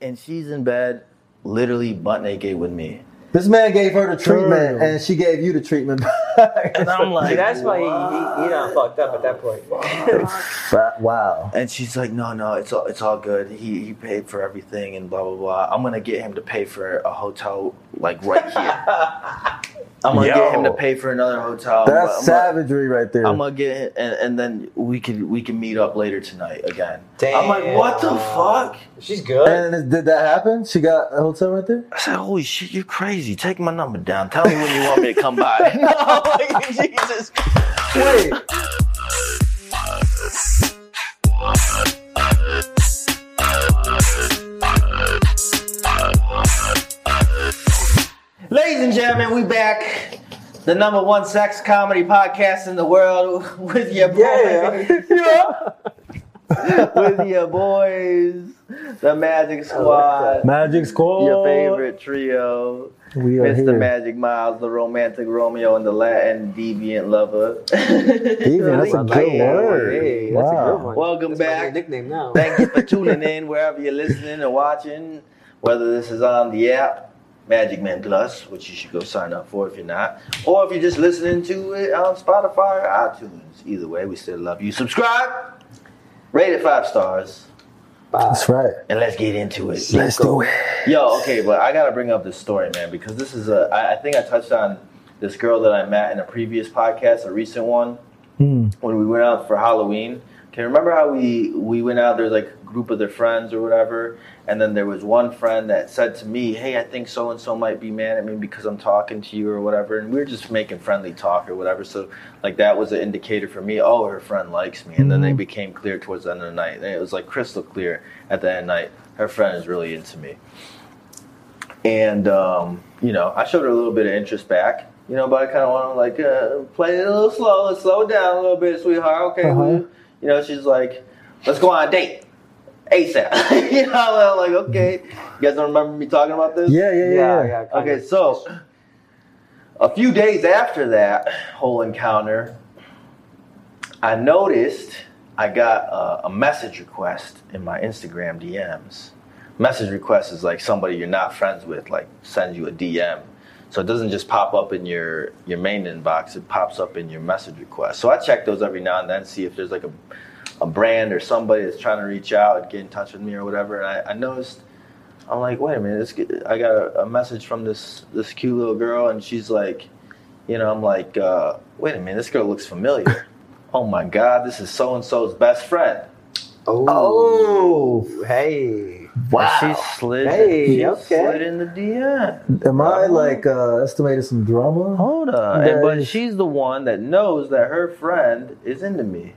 and she's in bed, literally butt naked with me. This man gave her the treatment, Damn. and she gave you the treatment. And I'm like, See, that's why he, he, he done fucked up at that point. wow. And she's like, no, no, it's all, it's all good. He, he paid for everything and blah, blah, blah. I'm going to get him to pay for a hotel, like, right here. I'm going to get him to pay for another hotel. That's I'm gonna- savagery right there. I'm gonna get it, and, and then we can we can meet up later tonight again. I'm like, what the fuck? She's good. and did that happen? She got a hotel right there? I said, holy shit, you're crazy. Take my number down. Tell me when you want me to come by. no, like, Jesus. Wait. Ladies and gentlemen, we back. The number one sex comedy podcast in the world with your boys. with your boys, the Magic Squad. Magic Squad. Your favorite trio. We are Mr. here. Magic Miles, the romantic Romeo, and the Latin deviant lover. Even, that's a I good like word. Hey, that's a good one. Welcome That's back. nickname now. Thank you for tuning in wherever you're listening or watching, whether this is on the app, Magic Man Plus, which you should go sign up for if you're not, or if you're just listening to it on Spotify or iTunes. Either way, we still love you. Subscribe, rate it five stars, That's right. and let's get into it. Let's do it. Yo, okay, but I gotta bring up this story, man, because this is a. I, I think I touched on this girl that I met in a previous podcast, a recent one, Hmm. when we went out for Halloween. Can you remember how we we went out? There's like a group of their friends or whatever, and then there was one friend that said to me, "Hey, I think so and so might be mad at me because I'm talking to you or whatever," and we were just making friendly talk or whatever. So like that was an indicator for me. Oh, her friend likes me, and then they became clear towards the end of the night. And it was like crystal clear at the end of the night. Her friend is really into me. And um, you know, I showed her a little bit of interest back, you know, but I kind of want to like uh, play it a little slow, let's slow it down a little bit, sweetheart. Okay, Uh-huh. you know, she's like, let's go on a date, ASAP. you know, I'm like, okay. You guys don't remember me talking about this? Yeah, yeah, yeah. yeah, yeah. yeah. kinda. Okay, so a few days after that whole encounter, I noticed I got a, a message request in my Instagram DMs. Message request is like somebody you're not friends with, like sends you a DM. So it doesn't just pop up in your your main inbox; it pops up in your message request. So I check those every now and then, see if there's like a a brand or somebody that's trying to reach out and get in touch with me or whatever. And I, I noticed I'm like, wait a minute, this, g- I got a, a message from this this cute little girl, and she's like, you know, I'm like, uh, wait a minute, this girl looks familiar. oh my God, this is so and so's best friend. Oh. Oh, Hey. wow. And she slid, Hey, she okay. slid in the DM. Am I like uh, estimating some drama? Hold on, That and, but she's the one that knows that her friend is into me.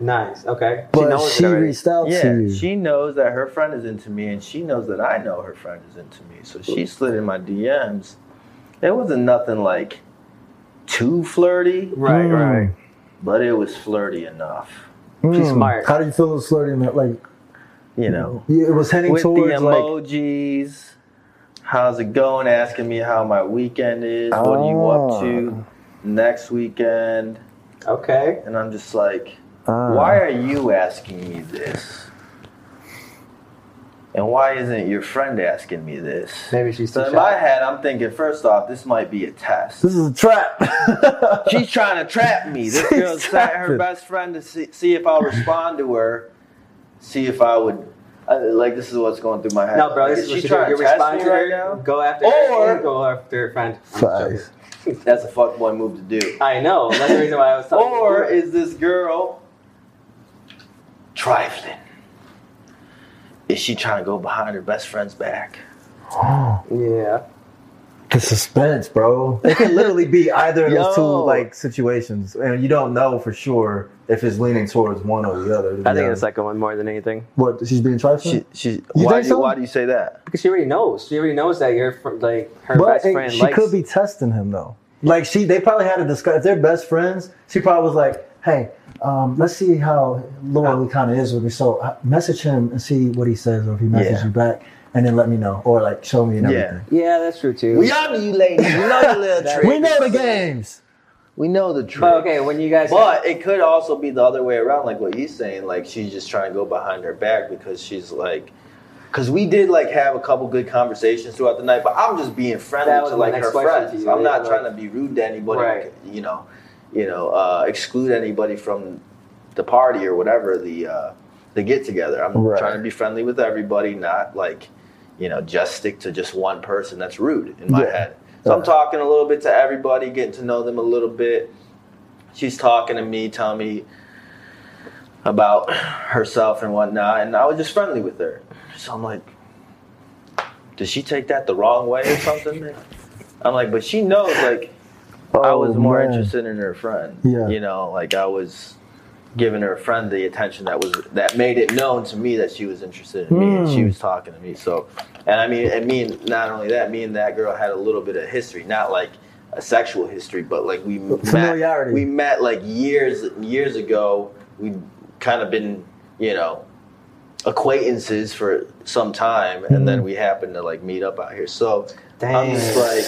Nice. Okay. But knows she reached out Yeah, to you. she knows that her friend is into me, and she knows that I know her friend is into me. So she slid in my DMs. It wasn't nothing like too flirty, Right, Hmm. right. but it was flirty enough. She's Hmm. smart. How do you feel it was flirting? That like You know, yeah, it was heading with the towards like emojis. How's it going? Asking me how my weekend is. What are you up Ah. to next weekend? Okay. And I'm just like, ah. why are you asking me this? And why isn't your friend asking me this? Maybe she's So in my head, I'm thinking, first off, this might be a test. This is a trap. She's trying to trap me. This She's girl sent her best friend to see, see if I'll respond to her, see if I would. Uh, like this is what's going through my head. No, bro. This is she what you do. trying to test respond me to right her. now. Go after Or- her. Go after her friend. Facts. That's a fuckboy move to do. I know. That's the reason why I was telling you. Or is this girl trifling? Is she trying to go behind her best friend's back? Oh. Yeah. The suspense, bro. It can literally be either of those two like situations, and you don't know for sure if it's leaning towards one or the other. I think honest. the second one more than anything. what she's being trifling. She, she. You why think do so? why do you say that? Because she already knows. She already knows that you're fr- like her but best it- friend. she likes, could be testing him though. Like she, they probably had a discuss. If they're best friends, she probably was like, "Hey, um, let's see how loyal he kind of is with me. So uh, message him and see what he says, or if he messages Yeah. you back, and then let me know, or like show me and Yeah. everything. Yeah, that's true too. We all know you ladies. We know your little tricks. We know the games. We know the truth. But okay, when you guys. But it could also be the other way around, like what he's saying. Like she's just trying to go behind her back because she's like, Cause we did like have a couple good conversations throughout the night, but I'm just being friendly to like her friends. to you, I'm yeah, not like- trying to be rude to anybody, Right. you know, you know, uh, exclude anybody from the party or whatever the uh, the get together. I'm Right. trying to be friendly with everybody, not like you know just stick to just one person. That's rude in my Yeah. head. So I'm talking a little bit to everybody, getting to know them a little bit. She's talking to me, telling me about herself and whatnot, and I was just friendly with her. So I'm like, did she take that the wrong way or something? I'm like, but she knows like I was Oh, more man. interested in her friend. Yeah. You know, like I was giving her friend the attention that was that made it known to me that she was interested in me and she Hmm. was talking to me. So and I mean and me and not only that, me and that girl had a little bit of history, not like a sexual history, but like we Familiarity. met we met like years years ago. We kind of been, you know, acquaintances for some time and then Mhm. we happened to like meet up out here. So I'm just like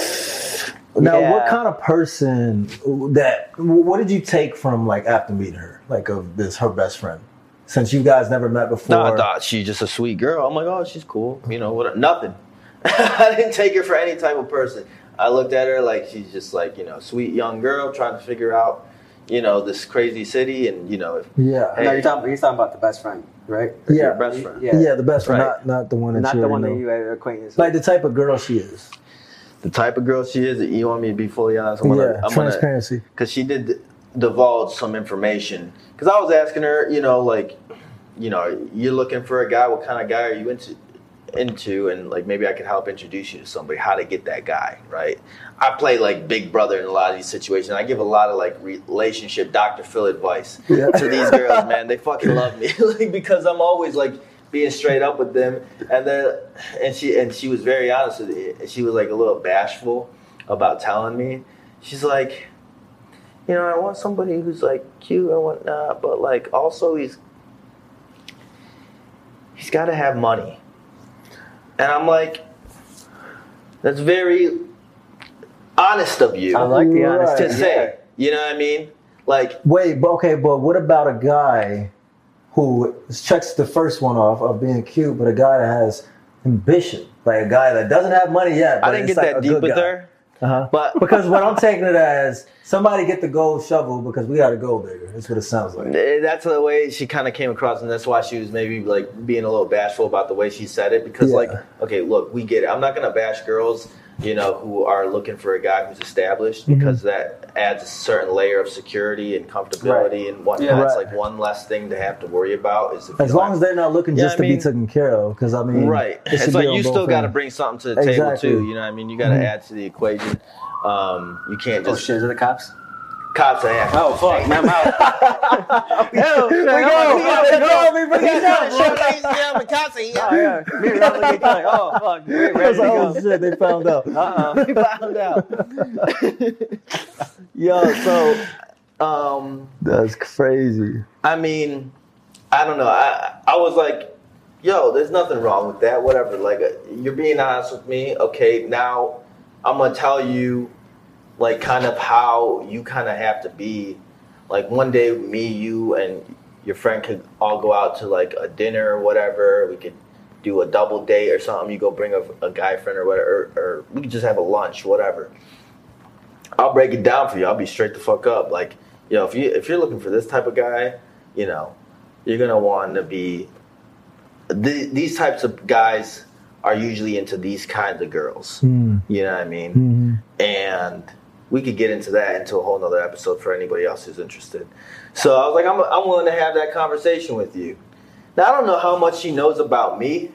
Now, Yeah. what kind of person that? What did you take from like after meeting her, like of this her best friend? Since you guys never met before. No, I thought she's just a sweet girl. I'm like, oh, she's cool. You know, what? Nothing. I didn't take her for any type of person. I looked at her like she's just like you know, sweet young girl trying to figure out, you know, this crazy city and you know, if yeah, Hey. No, you're talking. You're talking about the best friend, right? your yeah, best friend. yeah, The best friend, Right. not not the one that Not you the already one know. that you acquaintance. like the type of girl she is. The type of girl she is, that you want me to be fully honest. I'm gonna, yeah, I'm transparency. because she did divulge some information. Because I was asking her, you know, like, you know, you're looking for a guy. What kind of guy are you into? Into and like maybe I could help introduce you to somebody. How to get that guy, right? I play like big brother in a lot of these situations. I give a lot of like relationship Dr. Phil advice Yeah. to these girls, man. They fucking love me like because I'm always like being straight up with them. And then and she and she was very honest with it. She was like a little bashful about telling me. She's like, you know, I want somebody who's like cute and whatnot, but like also he's he's got to have money. And I'm like, that's very honest of you I like the Right. honesty. to say. You know what I mean? Like, Wait, but okay, but what about a guy who checks the first one off of being cute, but a guy that has ambition, like a guy that doesn't have money yet? But I didn't get like that deep with guy. her, Uh-huh. but Because what I'm taking it as somebody get the gold shovel because we got a gold digger. That's what it sounds like. Eh, That's the way she kind of came across, and that's why she was maybe like being a little bashful about the way she said it. Because, Yeah. like, okay, look, we get it. I'm not gonna bash girls, you know, who are looking for a guy who's established, Mhm. because that adds a certain layer of security and comfortability and whatnot. Yeah. It's Right. like one less thing to have to worry about. Is if As long have- as they're not looking Yeah, just I to be taken care of, because I mean, right. it It's like you still got to bring something to the table too. You know what I mean? You got to Mhm. add to the equation. Um, you can't Oh just shit! Is it the cops? Cops are after. Oh fuck! Man, I'm out. Hell, we go, we gotta go, we bring it up, bro. Oh yeah. Me and Ronald get. Oh fuck! We're ready to oh go. shit, they found out. Uh-uh. We found out. Yo, so um, That's crazy. I mean, I don't know. I I was like, yo, there's nothing wrong with that. Whatever. Like, uh, you're being honest with me. Okay, now I'm gonna tell you, like, kind of how you kind of have to be. Like one day, me, you, and your friend could all go out to like a dinner or whatever. We could do a double date or something. You go bring a, a guy friend or whatever, or, or we could just have a lunch, whatever. I'll break it down for you. I'll be straight the fuck up. Like, you know, if you if you're looking for this type of guy, you know, you're gonna want to be. The, these types of guys are usually into these kinds of girls. Mm, You know what I mean? mm, And we could get into that into a whole nother episode for anybody else who's interested. So I was like, I'm I'm willing to have that conversation with you. Now I don't know how much she knows about me.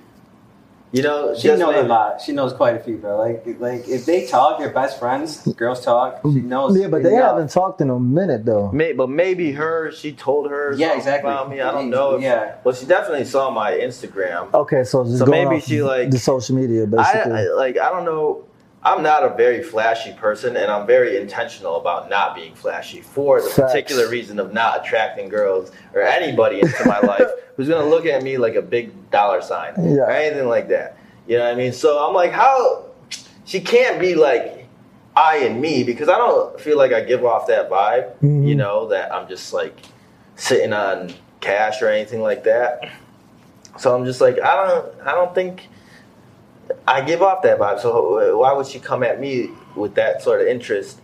You know, She just knows a lot. She knows quite a few, bro. Like, like if they talk, they're best friends. Girls talk. She mm. knows. Yeah, but they enough. haven't talked in a minute though. May, but maybe her, she told her Yeah, exactly. about me. I don't know. If, Yeah. Well, she definitely saw my Instagram. Okay, so just So going maybe off she, like- the social media I, basically. I like I don't know. I'm not a very flashy person, and I'm very intentional about not being flashy for the Facts. particular reason of not attracting girls or anybody into my life who's gonna look at me like a big dollar sign Yeah. or anything like that. You know what I mean? So I'm like, how she can't be like I and me because I don't feel like I give off that vibe. Mhm. You know that I'm just like sitting on cash or anything like that. So I'm just like, I don't, I don't think I give off that vibe. So why would she come at me with that sort of interest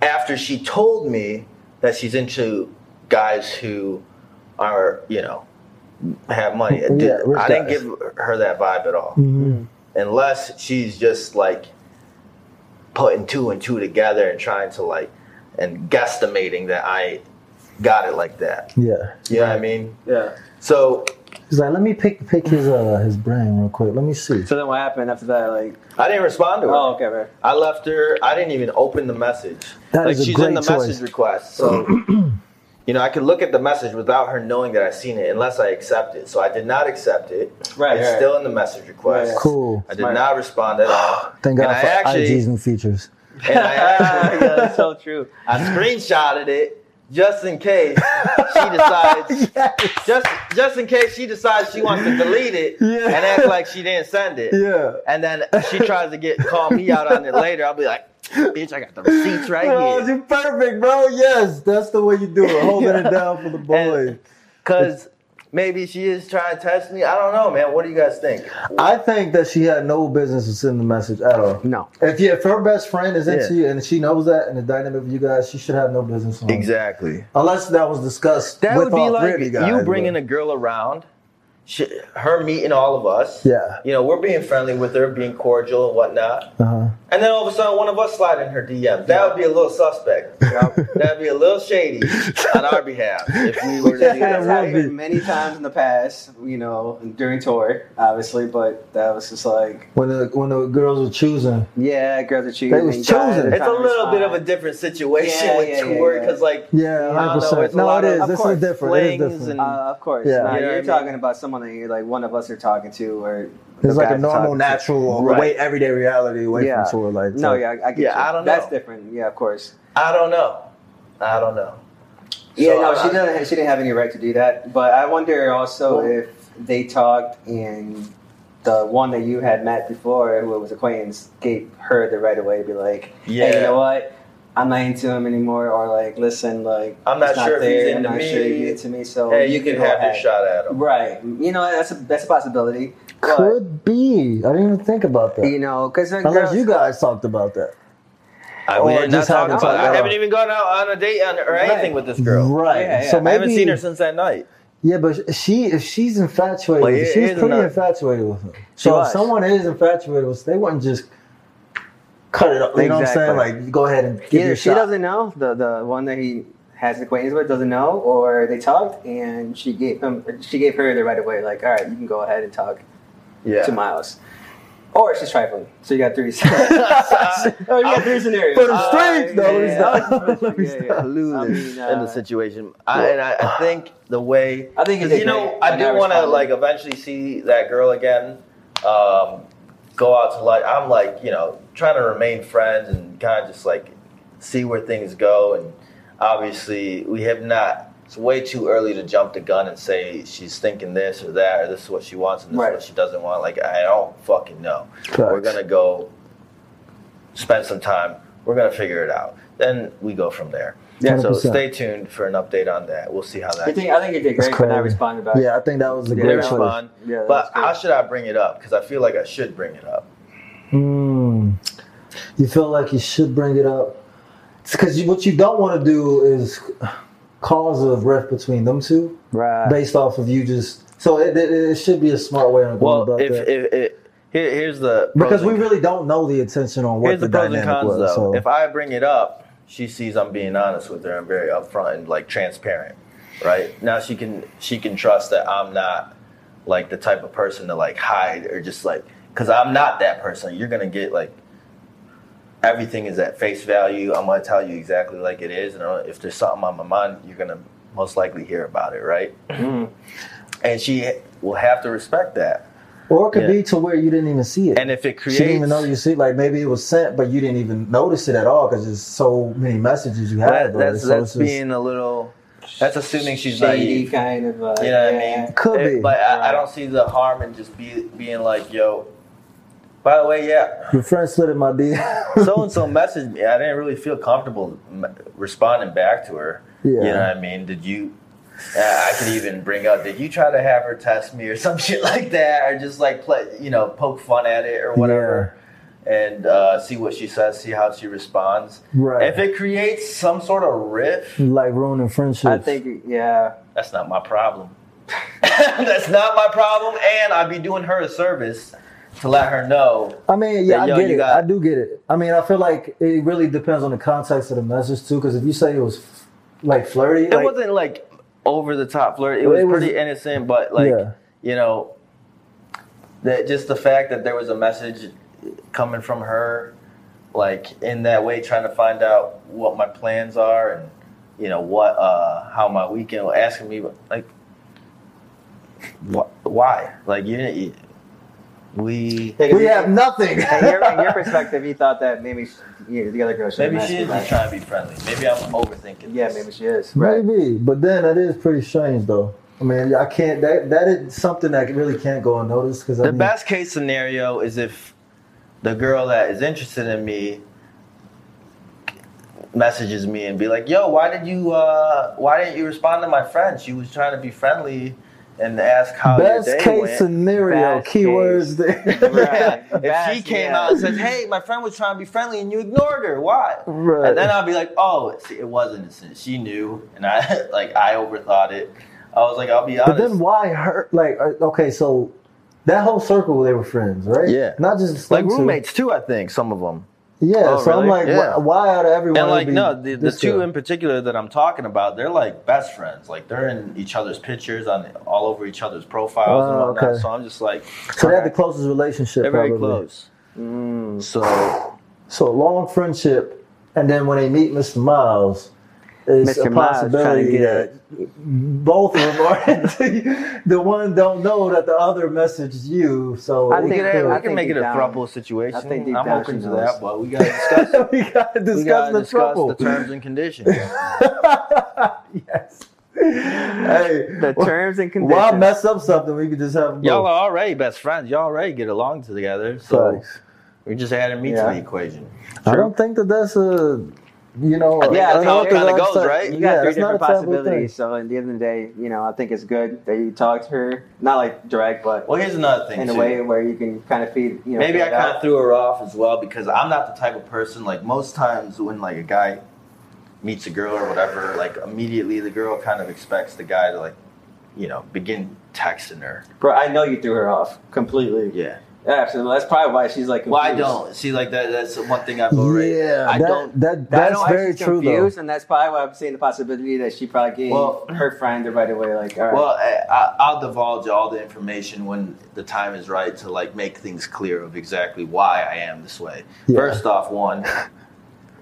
after she told me that she's into guys who are, you know, have money? It did- I didn't guys. give her that vibe at all, Mhm. unless she's just like putting two and two together and trying to like and guesstimating that I got it like that. Yeah. You know what I mean? Yeah. So He's like, let me pick pick his uh his brain real quick. Let me see. So then what happened after that? Like, I didn't respond to her. oh, okay, right. I left her. I didn't even open the message. That like is a she's great in the choice. message request, so you know I could look at the message without her knowing that I seen it, unless I accept it. So I did not accept it. Right, It's right. still in the message request. Right. Cool. I did Smart. not respond at all. Thank God and I for actually, IG's new features. and I actually, yeah, that's so true. I screenshotted it just in case she decides. Just, just in case she decides she wants to delete it Yeah. and act like she didn't send it. Yeah. And then she tries to get call me out on it later. I'll be like, bitch, I got the receipts right Oh, here. you perfect, bro. Yes, that's the way you do it. Holding it down for the boy. Cause maybe she is trying to test me. I don't know, man. What do you guys think? I think that she had no business to send the message at all. No. If, you, if her best friend is into Yeah. you and she knows that and the dynamic of you guys, she should have no business on. it. Exactly. Unless that was discussed That with would be all three like you guys. you bringing but- a girl around, she, her meeting all of us. Yeah. You know, we're being friendly with her, being cordial and whatnot. Uh-huh. And then all of a sudden, one of us slide in her DM. That would be a little suspect. That'd be a little shady on our behalf if we were to do that. That's it happened many times in the past, you know, during tour, obviously, but that was just like, When the when the girls were choosing, yeah, girls are cheating. They was guys choosing. It's a little bit of a different situation Yeah, with yeah, yeah, tour yeah. because, like, yeah, I don't hundred know, it's percent. a No, lot it of- of This course, is different. It is different. and- Uh, of course. Yeah. Now, You know you're I mean? talking about someone that you like one of us are talking to, or It's like a normal, talking to. natural, uh, Right. way everyday reality away Yeah. from tour. Like, No, yeah, I, I get Yeah, you. I don't know. That's different. Yeah, of course. I don't know. I don't know. Yeah, So, no, I- she didn't. She didn't have any right to do that. But I wonder also Well- if they talked and the one that you had met before, who was acquaintance, gave her the right of way to be like, "Hey, you know what? I'm not into him anymore," or like, "Listen, like, I'm not it's sure if he's there. into I'm not me. sure you're into me." So Hey, you can go have your shot at him. Right. You know, that's a that's a possibility. But, could be. I didn't even think about that. you know, because Unless you guys talked about that. I, we did not just talk haven't about. talked I haven't even gone out on a date on, or Right. anything with this girl. Right. Yeah, yeah. So I maybe I haven't seen her since that night. Yeah, but she if she's infatuated, Well, with here- she was here's pretty another- infatuated with him. She So if someone is infatuated with, they wouldn't just cut it. off. You know what I'm saying? Like, go ahead and give Either your she shot. doesn't know the the one that he has an acquaintance with doesn't know, or they talked and she gave him she gave her the right of way. Like, all right, you can go ahead and talk Yeah. to Miles, or she's trifling. So you got three. oh, you got three scenarios. For the Uh, though, let me yeah, stop. yeah, Let me yeah, yeah. stop. I clueless mean, in the uh, situation. I, and I, I think the way I think you 'cause, you know great I do want to like eventually see that girl again. Um, go out to like I'm like you know trying to remain friends and kind of just like see where things go. And obviously we have not. It's way too early to jump the gun and say she's thinking this or that or this is what she wants and this Right. is what she doesn't want. Like I don't fucking know. We're gonna go spend some time. We're gonna figure it out. Then we go from there. Yeah, so 100%. stay tuned for an update on that. We'll see how that. I that. think I think you did great when I responded back. Yeah, I think that was a Yeah, great that's choice. respond. Yeah, but was how should I bring it up? Because I feel like I should bring it up. Mm. You feel like you should bring it up because what you don't want to do is cause a rift between them two Right. based off of you just. So it, it, it should be a smart way of going Well, about if, that. if, if here, here's the because we really don't know the intention on what here's the, the, pros and cons was. though. So If I bring it up, she sees I'm being honest with her. I'm very upfront and like transparent. Right now, she can she can trust that I'm not like the type of person to like hide or just like because I'm not that person. You're gonna get like everything is at face value. I'm gonna tell you exactly like it is, and uh, if there's something on my mind, you're gonna most likely hear about it, right? Mhm. And she will have to respect that. or it could yeah. be to where you didn't even see it. And if it created she didn't even know you see. Like maybe it was sent, but you didn't even notice it at all because there's so many messages you had. that, that's. So that's it's just- being a little. That's assuming she's shady naive. kind of. Uh, You know what I mean? Could It- be. But I, I don't see the harm in just be, being like, yo, by the way, yeah, Your friend slid in my DM. so and so messaged me. I didn't really feel comfortable responding back to her. Yeah. You know what I mean? Did you Yeah, I could even bring up, did you try to have her test me or some shit like that, or just like play, you know, poke fun at it or whatever, and uh, see what she says, see how she responds. Right. If it creates some sort of rift, like ruining friendships. I think, yeah. that's not my problem. that's not my problem, and I'd be doing her a service to let her know. I mean, yeah, that, yo, I get it. got- I do get it. I mean, I feel like it really depends on the context of the message too. Because if you say it was f- like flirty, It like, wasn't like over the top flirt. It was it was- pretty innocent, but like Yeah. you know, that just the fact that there was a message coming from her, like in that way, trying to find out what my plans are and you know what, uh, how my weekend, asking me like, wh- why? Like you, you we. we have nothing. In your, in your perspective, you thought that maybe she, the other girl should Maybe she is just trying to be friendly. Maybe I'm overthinking. Yeah, this. maybe she is. Right. Maybe, but then that is pretty strange, though. I mean, I can't. That that is something that really can't go unnoticed. Because I The mean, best case scenario is if the girl that is interested in me messages me and be like, "Yo, why did you uh why didn't you respond to my friend? She was trying to be friendly and ask how best your day case went." snenario Best keywords there. Right. if Best, she came yeah. out and says, "Hey, my friend was trying to be friendly and you ignored her. Why?" Right. And then I'll be like, "Oh, see, it was innocent. She knew, and I like I overthought it." I was like, "I'll be honest." But then why her? Like, uh, okay, so that whole circle they were friends, right? Yeah. Not just like them two. roommates too, I think some of them. Yeah. Oh, so I'm like, Yeah. why, why out of everyone? And like be no, the, the two in particular that I'm talking about, they're like best friends. Like they're in each other's pictures on all over each other's profiles and Oh, whatnot. okay. So I'm just like, So they had the closest relationship. they're very probably. close. Mm. So So long friendship, and then when they meet Mr. Miles, it's Mr. a Miles trying to possibility get that both of them are. the one don't know that the other messaged you. So I we think- can, have, I we can make it deep a down- throuple situation. I think deep I'm down open to that, but we gotta discuss. we gotta we gotta the discuss the terms and conditions. yes. Hey, The terms and conditions. Why mess up something? We could just have them Y'all both. are already best friends. Y'all already get along together. So Facts. we just added me Yeah. to the equation. I don't think that that's a, you know, Yeah, that's how it kinda goes, type- right? You yeah, got three different a taboo thing. possibilities. So at the end of the day, you know, I think it's good that you talk to her, not like direct, but Well, here's another thing. in a way where you can kind of feed. You know, Maybe I kind of threw her off as well because I'm not the type of person like most times when like a guy meets a girl or whatever, like immediately the girl kind of expects the guy to like, you know, begin texting her. Bro, I know you threw her off completely. Yeah. Absolutely. That's probably why she's like. Well, I don't see like that. That's one thing I've already. Yeah, I that, don't. That, I that's know why very true, confused, though. and that's probably why I'm seeing the possibility that she probably gave Well- her friend the right away. Like, all right, Well, I, I- I'll divulge all the information when the time is right to like make things clear of exactly why I am this way. Yeah. First off, one,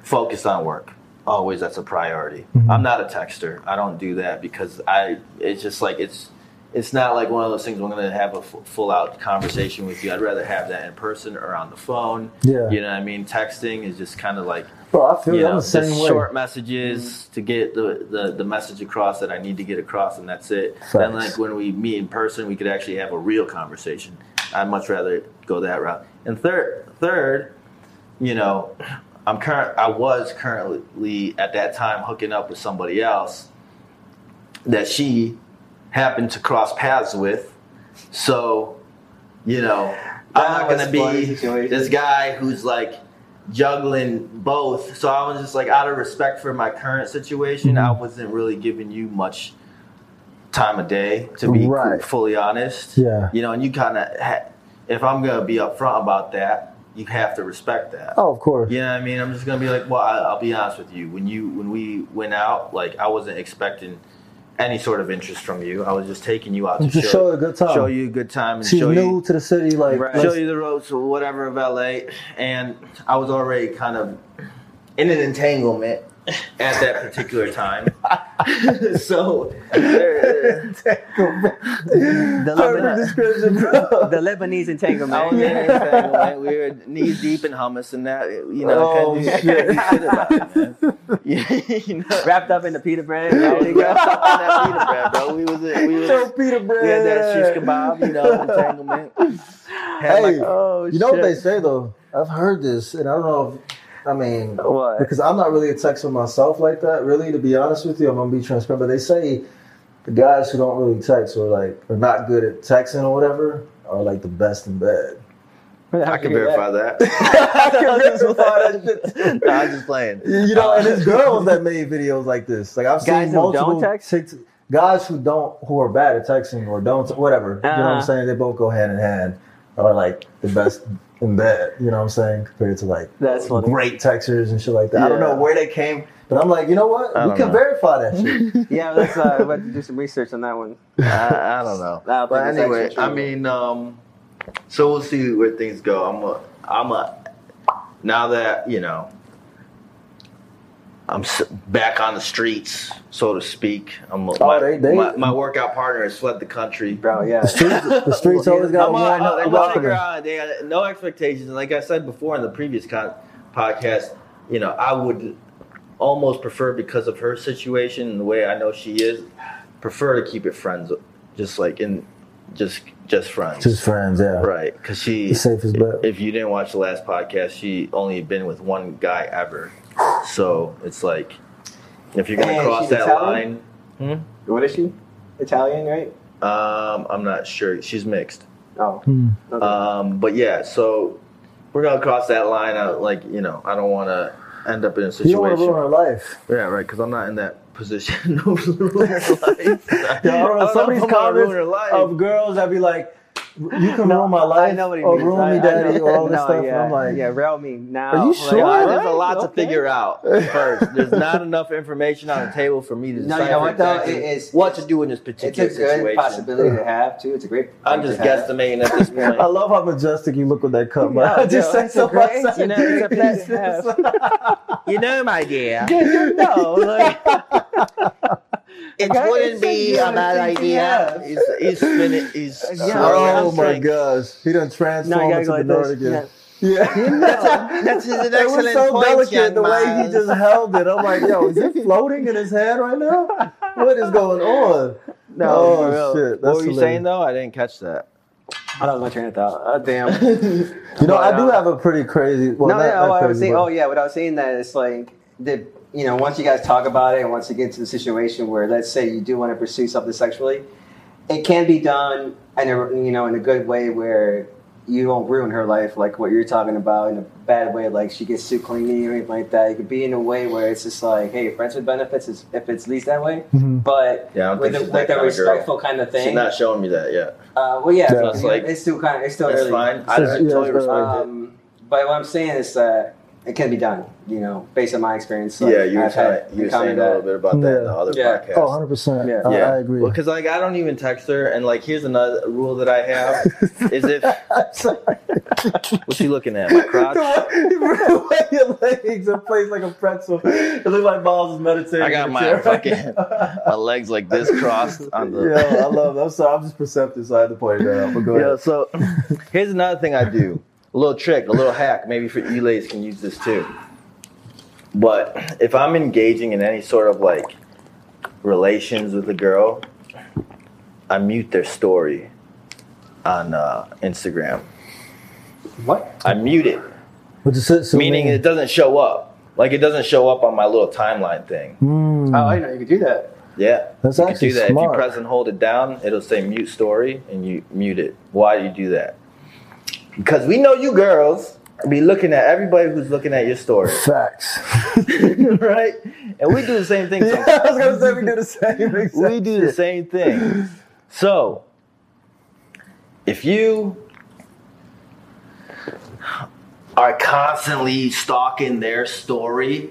focus on work. Always, that's a priority. Mhm. I'm not a texter. I don't do that because I. It's just like it's. It's not like one of those things. I'm going to have a f- full out conversation with you. I'd rather have that in person or on the phone. Yeah. You know what I mean? Texting is just kind of like well, I feel you. Know, the same way. short messages to get the, the, the message across that I need to get across, and that's it. Facts. Then, like when we meet in person, we could actually have a real conversation. I'd much rather go that route. And third, third, you know, I'm current. I was currently at that time hooking up with somebody else that she happened to cross paths with. So, you know, I'm ah, not gonna be situation. this guy who's like juggling both. So I was just like, out of respect for my current situation, I mm-hmm. wasn't really giving you much time of day to be Right. fully honest. Yeah. You know, and you kind of, ha- if I'm gonna be upfront about that, you have to respect that. Oh, of course. You know what I mean? I'm just gonna be like, well, I, I'll be honest with you. When you when we went out, like I wasn't expecting any sort of interest from you. I was just taking you out to show, show you a good time. show you a good time, and She's show new you to the city, like Right. show you the roads or whatever of LA. And I was already kind of in an entanglement at that particular time. so there- the, Perfect Lebanese, description, the Lebanese entanglement. I was in entanglement. We were knees deep in hummus, and that you know, Oh, I couldn't do, shit. shit about it, man. you know, Wrapped up in the pita bread. I There was you wrapped up in that pita bread, bro. We was we was Throw pita bread. we had that shish kebab, you know, entanglement. Had Hey, like- Oh, you know what they say though? I've heard this, and I don't know if I mean What? because I'm not really a texter myself like that. Really, to be honest with you, I'm gonna be transparent. But they say the guys who don't really text or like are not good at texting or whatever are like the best in bed. I can verify that. I can verify that shit. no, I'm just playing. You know, and it's girls that made videos like this. Like I've Guys seen who don't multiple text? Tikt- guys who don't who are bad at texting or don't whatever. You know what I'm Uh-huh. saying? They both go hand in hand. Are like the best in bed. You know what I'm saying? Compared to like That's funny. great texters and shit like that. I don't know where they came, but I'm like, you know what? I We don't can know. verify that shit. Yeah, let's uh, we'll have to do some research on that one. I, I don't know. I don't But it's anyway, actually I mean, um, so we'll see where things go. I'm a, I'm a, now that you know, I'm back on the streets, so to speak. I'm Oh, my, they- they- my, my workout partner has fled the country. Bro, yeah. The streets, the streets always got I'm one. on, uh, no, they one will take her them. They had no expectations. And like I said before in the previous con- podcast, you know, I would almost prefer because of her situation and the way I know she is, prefer to keep it friends, just like in, just just friends, Just friends, yeah. right? Because she, The safest bet. if you didn't watch the last podcast, she only been with one guy ever, so it's like, if you're gonna And cross she's that Italian? line, What is she? Italian, right? um, I'm not sure. She's mixed. Oh. Hmm. Okay. Um, but yeah, so we're gonna cross that line. Out, like you know, I don't want to end up in a You don't want to situation. ruin her life. Yeah, right. Because I'm not in that position to ruin her life. Yeah, I don't know. I Some of if these I'm gonna ruin comments her life. of girls that be like, "You can No, ruin my life I know what he or means. ruin I- me, daddy, or all this no, stuff." Yeah, I'm like, yeah, rail me now. Are you sure? Yeah, Right? there's a lot to figure out first. There's not enough information on the table for me to decide No, you know what though? exactly It is- what to do in this particular situation. It's a particular good situation. possibility to have too. It's a great. I'm just to guesstimating at this point. I love how majestic you look with that cup. Yeah, man. I just yeah, said so a great- myself. you know, it's a pleasure to you know, my dear. no, like, It Okay, wouldn't be a a bad good idea. have. He's, he's spinning. He's Yeah, Oh swirling my his gosh, he done no, transformed you gotta into go the like Nordic this. again. Yeah. Yeah. That's an It was so point, delicate young the way he just held it. I'm like, yo, is it floating in his head right now? What is going on? No, oh for real. shit! What were you saying though? I didn't catch that. I don't my train of thought. Oh, damn. You know, I do uh, have a pretty crazy. Well, no, not, yeah, not oh, I was saying, but- oh yeah, what I was saying that it's like the you know once you guys talk about it and once you get to the situation where let's say you do want to pursue something sexually, it can be done in a you know in a good way where you don't ruin her life like what you're talking about in a bad way like she gets too clingy or anything like that. It could be in a way where it's just like hey, friends with benefits is if it's least that way, Mhm. but Yeah, with think a, she's like that a kind of girl. respectful kind of thing. She's thing. not showing me that yet. Uh, well, yeah, Yeah. So it's like- it's still kind of it's still It's early. fine. I, I totally it's respect very- it. Um, but what I'm saying is that it can be done, you know, based on my experience. Like, yeah, you were, I've had saying, you were encountered saying a little bit about that in the Yeah. other Yeah. podcast. Oh, 100 percent. Yeah. I, yeah, I agree. Because like I don't even text her, and like here's another rule that I have: is if what's she looking at, my crotch? the way your legs are placed like a pretzel. It looks like Miles is meditating. I got my right fucking- My legs like this crossed on the. Yeah, I love that. I'm sorry, I'm just perceptive, so I had to point it out. But go Yeah, ahead. so here's another thing I do. A little trick, a little hack. Maybe for you ladies can use this too. But if I'm engaging in any sort of like relations with a girl, I mute their story on uh, Instagram. What? I mute it, But just sit, so meaning it doesn't show up. Like it doesn't show up on my little timeline thing. Mm, Oh, I know you could do that. Yeah. that's You can actually do that. If you press and hold it down, it'll say mute story and you mute it. Why do you do that? Because we know you girls be looking at everybody who's looking at your story. Facts. right? And we do the same thing yeah. I was gonna say we do the same. Exact We do the same thing. So, if you are constantly stalking their story,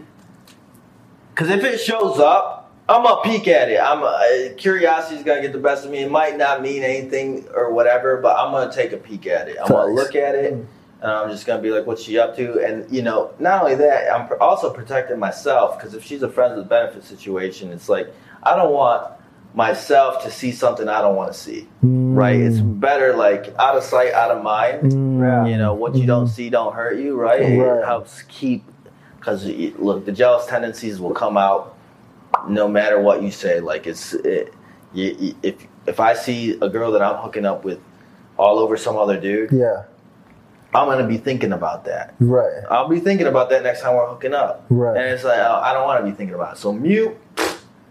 because if it shows up, I'm gonna peek at it. I'm uh, curiosity's gonna get the best of me. It might not mean anything or whatever, but I'm gonna take a peek at it. I'm gonna look at it, and I'm just gonna be like, "What's she up to?" And you know, not only that, I'm pr- also protecting myself because if she's a friends with benefit situation, it's like I don't want myself to see something I don't want to see. Right? It's better like out of sight, out of mind. Mm. You know, what you don't see don't hurt you, right? It helps keep because look, the jealous tendencies will come out no matter what you say. Like it's it, you, if if I see a girl that I'm hooking up with all over some other dude, Yeah. I'm gonna be thinking about that. Right. I'll be thinking about that next time we're hooking up. Right. And it's like I I don't want to be thinking about it. So mute.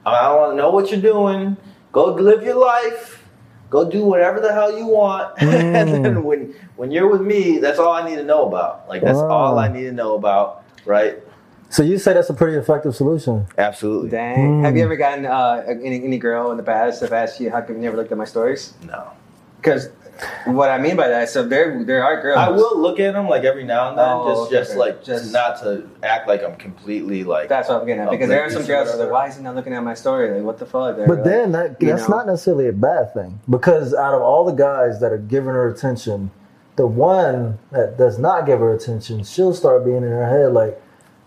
I don't want to know what you're doing. Go live your life, go do whatever the hell you want, and Mm. then when when you're with me, that's all I need to know about. Like that's all I need to know about, right? So you say that's a pretty effective solution. Absolutely. Dang. Have you Mm. ever gotten uh, any, any girl in the past have asked you how come you never looked at my stories? No. Because what I mean by that, so there there are girls. I will look at them like every now and then, Oh, just okay, just okay. like Just- just not to act like I'm completely like. That's what I'm getting at. Because there are some girls that are like, why is he not looking at my story? Like, what the fuck? They're But like, then that that's know. not necessarily a bad thing because out of all the guys that are giving her attention, the one that does not give her attention, she'll start being in her head like,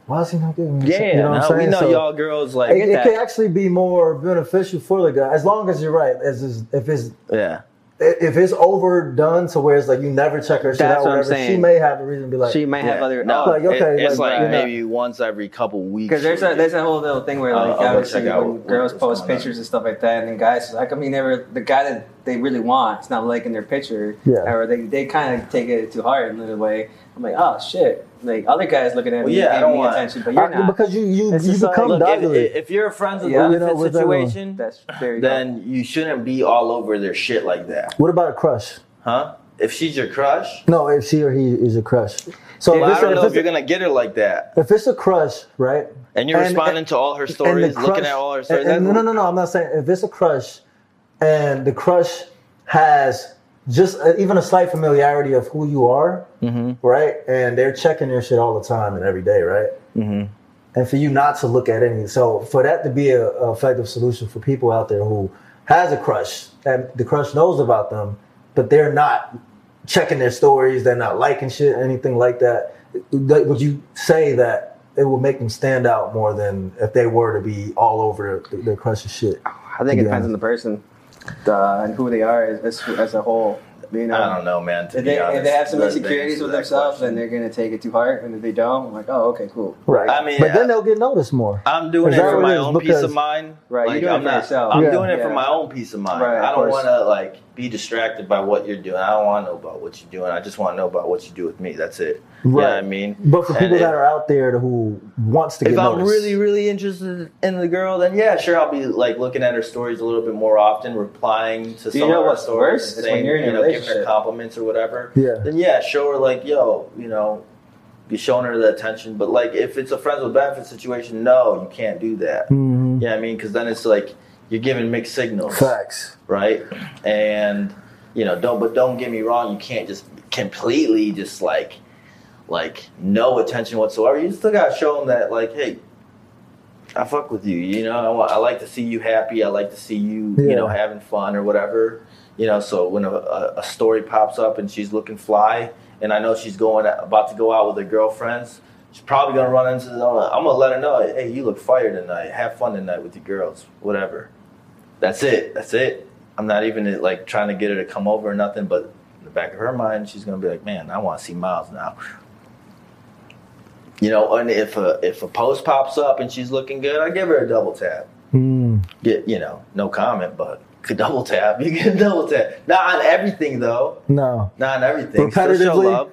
"Why is he not giving me?" yeah, you know what I'm saying? we know So y'all girls like. It, get it that. can actually be more beneficial for the guy as long as you're right. As is, if it's yeah. if it's overdone to where it's like you never check her shit That's out, what I'm whatever, she may have a reason to be like, she might have Yeah. other. No, Like, okay, it- it's like, like you're not- maybe once every couple weeks. Because there's a there's a whole little thing where like uh, I'll obviously out when girls post going on. pictures and stuff like that, and then guys like I mean never the guy that they really want is not liking their picture, Yeah. or they they kind of take it too hard in a way. I'm like, oh shit, like other guys looking at Well, me, yeah, I giving don't me want- attention, but you're I- not. because you you, It's you just like, become Look, doggedly. if, if you're friends with Yeah. a You know, benefit um, situation, That's there you go. then you shouldn't be all over their shit like that, what about a crush? huh? If she's your crush, No, if she or he is a crush. So well, if, I don't a, know if, if you're gonna get her like that, if it's a crush, right? and you're And- responding to all her and the stories, looking at all her stories. and- and that's- no, no, no, I'm not saying if it's a crush, and the crush has just uh, even a slight familiarity of who you are, Mm-hmm. right? And they're checking your shit all the time and every day, right? Mm-hmm. and for you not to look at any. So for that to be a, a effective solution for people out there who has a crush and the crush knows about them, but they're not checking their stories, they're not liking shit, anything like that. Would you say that it will make them stand out more than if they were to be all over their, their crush's shit? I think it depends on the person uh, and who they are as, as, as a whole. You know, I don't know, man. To If be they, honest, if they have some insecurities with themselves, question. then they're gonna take it too hard. And if they don't, I'm like, oh, okay, cool. Right. I mean, but then they'll get noticed more. I'm doing it for my it is? own peace of mind. Right, you're Like, doing I'm for not. yourself. I'm Yeah. doing it for my own peace of mind. Right, of I don't want to like be distracted by what you're doing. I don't want to know about what you're doing. I just want to know about what you do with me. That's it. You know what I mean? But for And people if- that are out there who wants to if get I'm noticed, really, really interested in the girl, then yeah, sure, I'll be like looking at her stories a little bit more often, replying to Do you know of her stories, worse? and It's when saying, you're in a you know, giving her compliments or whatever. Yeah. Then yeah, show her like, yo, you know, be showing her the attention. But like, if it's a friends with benefits situation, no, you can't do that. Mhm. Yeah, I mean, because then it's like you're giving mixed signals, facts. right? And you know, don't but don't get me wrong, you can't just completely just like like no attention whatsoever. You still gotta show them that like, hey, I fuck with you. You know, I, I like to see you happy. I like to see you, Yeah. you know, having fun or whatever. You know, so when a, a, story pops up and she's looking fly, and I know she's going about to go out with her girlfriends, she's probably gonna run into. The, I'm gonna let her know, hey, you look fire tonight. Have fun tonight with your girls, whatever. That's it. That's it. I'm not even like trying to get her to come over or nothing, but in the back of her mind, she's gonna be like, man, I want to see Miles now. You know, and if a if a post pops up and she's looking good, I give her a double tap. Mm. Get you know, no comment, but could double tap. You get a double tap. Not on everything though. No, Not on everything. Repetitively? love.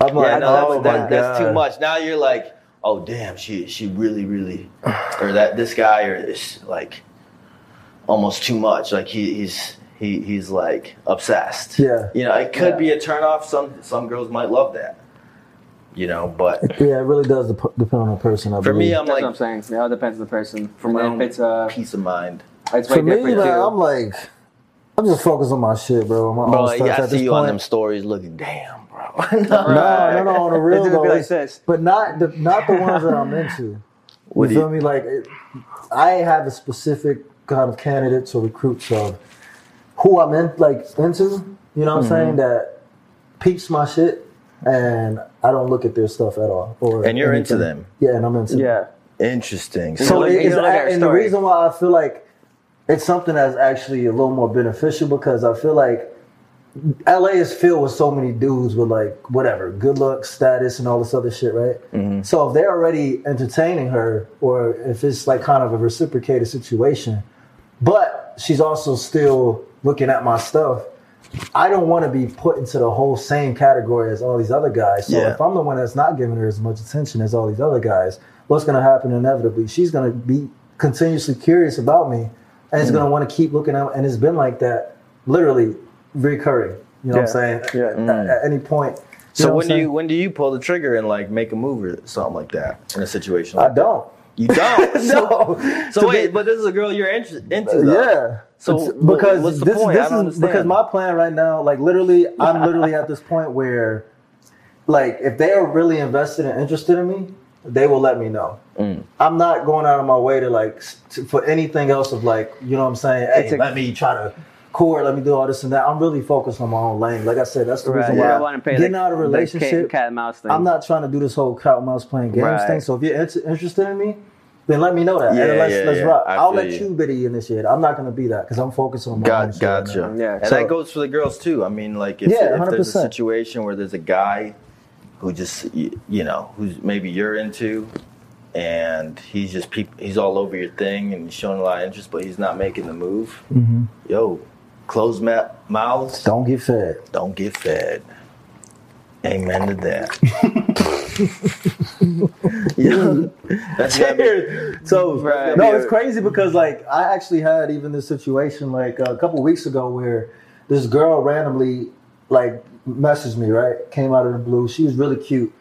I'm like, Yeah, no, oh that's, that's too much. Now you're like, oh damn, she she really really, or that this guy or this like almost too much. Like he, he's he he's like obsessed. Yeah. You know, it could Yeah. be a turn off. Some some girls might love that. You know, but Yeah, it really does dep- depend on the person. I for me. I'm That's like what I'm saying. It all depends on the person. For And my own it's uh, peace of mind. it's way for me, different man, too. I'm like, I'm just focused on my shit, bro. My Bro, own like, stuff I at see this you on them stories looking, damn, bro. No, no, no, on the real It's though. be like but not the not the ones that I'm into. What you do you- feel me? Like, it, I have a specific kind of candidates or recruits of who I'm in, like into. You know what I'm Mm-hmm. saying? That peeps my shit, and I don't look at their stuff at all. Or And you're into them. Yeah, and I'm into. them. yeah. Interesting. You So look- it- it's, look and the reason why I feel like it's something that's actually a little more beneficial because I feel like LA is filled with so many dudes with like whatever good looks, status, and all this other shit, right? Mm-hmm. So if they're already entertaining her, or if it's like kind of a reciprocated situation, but she's also still looking at my stuff. I don't want to be put into the whole same category as all these other guys. So Yeah. if I'm the one that's not giving her as much attention as all these other guys, what's going to happen inevitably? She's going to be continuously curious about me and it's mm. gonna want to keep looking at, and it's been like that, literally recurring. You know what I'm saying? Yeah. At, mm. at any point. So when do you when do you pull the trigger and like make a move or something like that in a situation? Like that? I don't. You don't. So, no. so To wait, be- but this is a girl you're inter- into. Though. Yeah. So because what's the this, point? This is because my plan right now, like literally, I'm literally at this point where, like, if they are really invested and interested in me, they will let me know. Mm. I'm not going out of my way to like to, for anything else of like, you know what I'm saying? Hey, a- let me try to court, let me do all this and that. I'm really focused on my own lane. Like I said, that's the Right. reason why don't want to pay getting the, out of relationship. cat, cat and mouse thing. I'm not trying to do this whole cat and mouse playing games Right. thing. So if you're inter- interested in me, then let me know that. Yeah, and let's, yeah, let's yeah. rock. I I'll let you. you be initiated. I'm not going to be that because I'm focused on my own Got, shit right gotcha. now. Yeah. And So- that goes for the girls too. I mean, like if, Yeah, if there's a 100%. situation where there's a guy who just y- you know who's maybe you're into, and he's just peop- he's all over your thing and he's showing a lot of interest, but he's not making the move. Mhm. Yo, closed ma- mouths Don't get fed. don't get fed. Amen to that. yeah, that's gotta be- Cheers. So Right. no, it's crazy because like I actually had even this situation like a couple weeks ago where this girl randomly like messaged me right came out of the blue. She was really cute.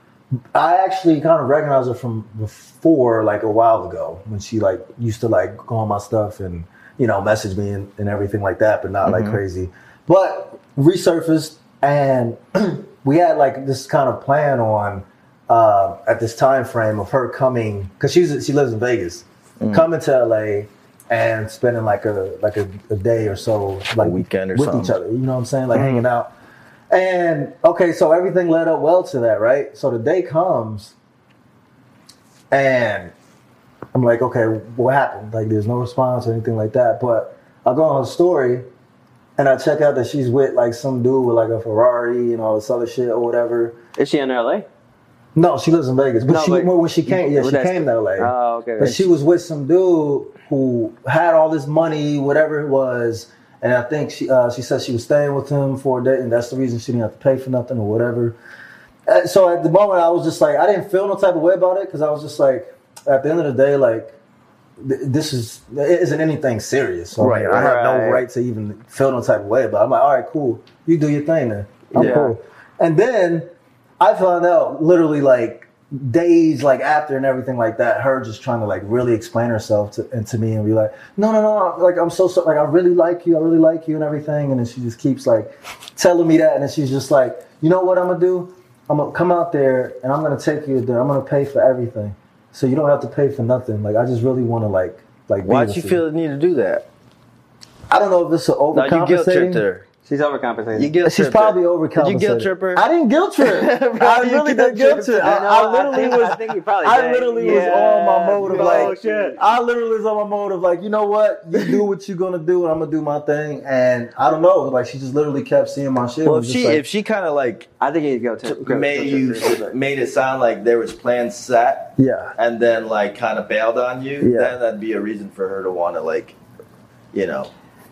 I actually kind of recognized her from before like a while ago when she like used to like go on my stuff and you know message me and, and everything like that, but not like Mhm. crazy. But resurfaced and we had like this kind of plan on uh, at this time frame of her coming because she's she lives in Vegas, Mm. coming to LA and spending like a like a, a day or so like weekend or with something. each other. You know what I'm saying? Like Mm. hanging out. And okay, so everything led up well to that, right? So the day comes, and I'm like, okay, what happened? Like, there's no response or anything like that. But I go on her story, and I check out that she's with like some dude with like a Ferrari and all this other shit or whatever. Is she in LA? No, she lives in Vegas, but No, she but- when she came, yeah, she came to LA. Oh, okay. But she was with some dude who had all this money, whatever it was, and I think she uh, she said she was staying with him for a day, and that's the reason she didn't have to pay for nothing or whatever. Uh, so at the moment, I was just like, I didn't feel no type of way about it because I was just like, at the end of the day, like. th- This is it isn't anything serious, so Right, like, I have no right. right to even feel no type of way. But I'm like, all right, cool, you do your thing then. I'm Yeah. cool. And then I found out literally like days like after and everything like that, her just trying to like really explain herself to and to me and be like, no, no, no, like I'm so so like I really like you, I really like you and everything, and then she just keeps like telling me that, and then she's just like, you know what I'm gonna do? I'm gonna come out there and I'm gonna take you there. I'm gonna pay for everything, so you don't have to pay for nothing. Like I just really want to like like. Why'd you feel the need to do that? I don't know if it's an No, you guilt tripped overcompensating. her. She's overcompensating. You guilt She's tripped probably overcompensating. Did you guilt trip her? I didn't guilt trip. Bro, I really didn't guilt trip. her. I, I literally was. I think you probably I did. literally was Yeah. on my mode of Oh, like, shit. I literally was on my mode of like, you know what, you do what you're gonna do, and I'm gonna do my thing. And I don't know, like she just literally kept seeing my shit. Well, if she like, if she kind of like I think you need to go t- to made you made it sound like there was plans set, yeah, and then like kind of bailed on you, Yeah. then that'd be a reason for her to want to like, you know.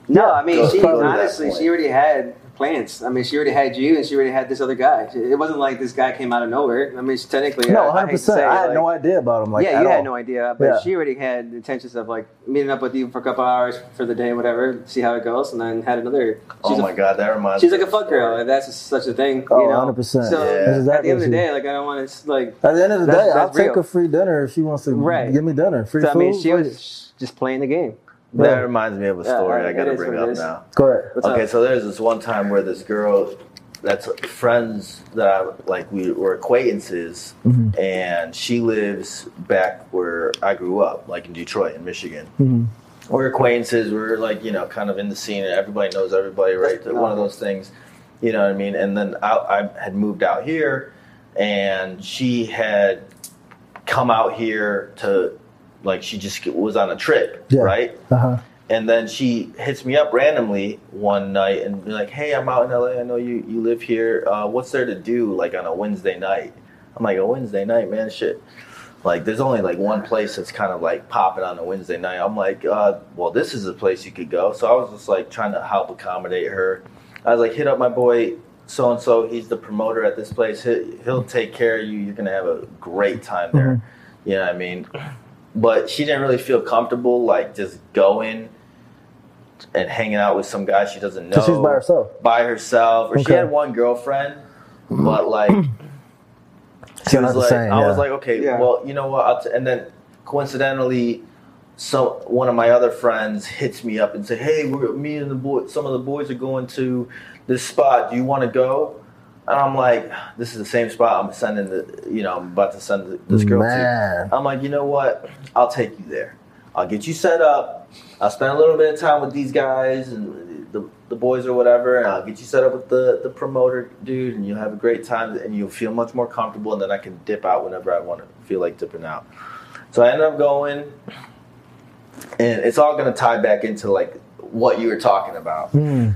No, I mean, she probably to that honestly, she already had plans. I mean, she already had you, and she already had this other guy. It wasn't like this guy came out of nowhere. I mean, she technically, no, I, I hundred hate to percent. say, I had like- no idea about him. Like, yeah, at you had all. no idea, but Yeah. she already had intentions of like meeting up with you for a couple hours for the day, whatever, see how it goes, and then had another. Oh she's a- my god, that reminds. She's like a fuck story. girl. If that's such a thing, Oh, you know. 100%. So Yeah. That's at the end of the day, like I don't want to like. At the end of the That's- day, I'll that's take a free dinner if she wants to Right. give me dinner. Free So, I mean, she was just playing the game. That Yeah. reminds me of a story it I got to bring up now. Go ahead. What's okay, up? so there's this one time where this girl that's friends that I, like we were acquaintances, Mhm. and she lives back where I grew up, like in Detroit, in Michigan. Mhm. We're acquaintances. We're like you know kind of in the scene, and everybody knows everybody, right? That's- One of those things, you know what I mean. And then I, I had moved out here, and she had come out here to like she just was on a trip, Yeah. right? Uh huh. And then she hits me up randomly one night and be like, "Hey, I'm out in LA. I know you you live here. Uh, what's there to do like on a Wednesday night?" I'm like, "A Wednesday night, man, shit." Like, there's only like one place that's kind of like popping on a Wednesday night. I'm like, uh, "Well, this is a place you could go." So I was just like trying to help accommodate her. I was like, "Hit up my boy." So and so, he's the promoter at this place. He, he'll take care of you. You're gonna have a great time there. You know what I mean? But she didn't really feel comfortable, like just going and hanging out with some guy she doesn't know. So she's by herself. By herself, or she had one girlfriend, but like she was like, same, I yeah. was like, okay, Yeah. well, you know what? I'll t-. And then coincidentally, so one of my other friends hits me up and say, hey, we're, me and the boy, some of the boys are going to this spot. Do you want to go? And I'm like, this is the same spot I'm sending the, you know, I'm about to send this girl Man. to. I'm like, you know what? I'll take you there. I'll get you set up. I'll spend a little bit of time with these guys and the, the boys or whatever, and I'll get you set up with the, the promoter dude, and you'll have a great time, and you'll feel much more comfortable, and then I can dip out whenever I want to feel like dipping out. So I ended up going, and it's all going to tie back into like what you were talking about. Hmm.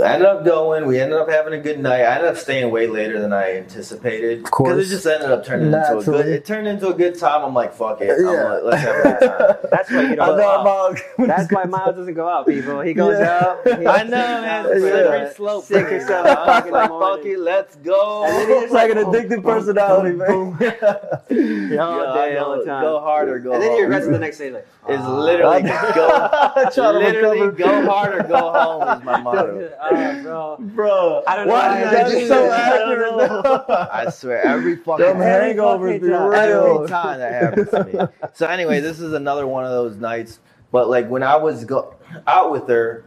I ended up going. We ended up having a good night. I ended up staying way later than I anticipated. Of course. because it just ended up turning into a good. It turned into a good time. I'm like, fuck it. I'm Yeah. like, let's have a good time. That's why you don't know, go That's why Miles doesn't go out, people. He goes Yeah. out. he- I know, man. It's a Yeah. slippery slope. Sick man. yourself I up was in the like, fuck it, let's go. And then It's like an addictive personality, man. all day, all the go, time. go hard or go and then home. you arrested the next day, like, It's ah. literally go, Trying literally go hard or go home is my motto. Bro. Bro, I don't know why why is I that so that. I don't accurate? know. I swear, every fucking Them Every hangovers be time. real. every time that happens to me. So anyway, this is another one of those nights. But like when I was go- out with her,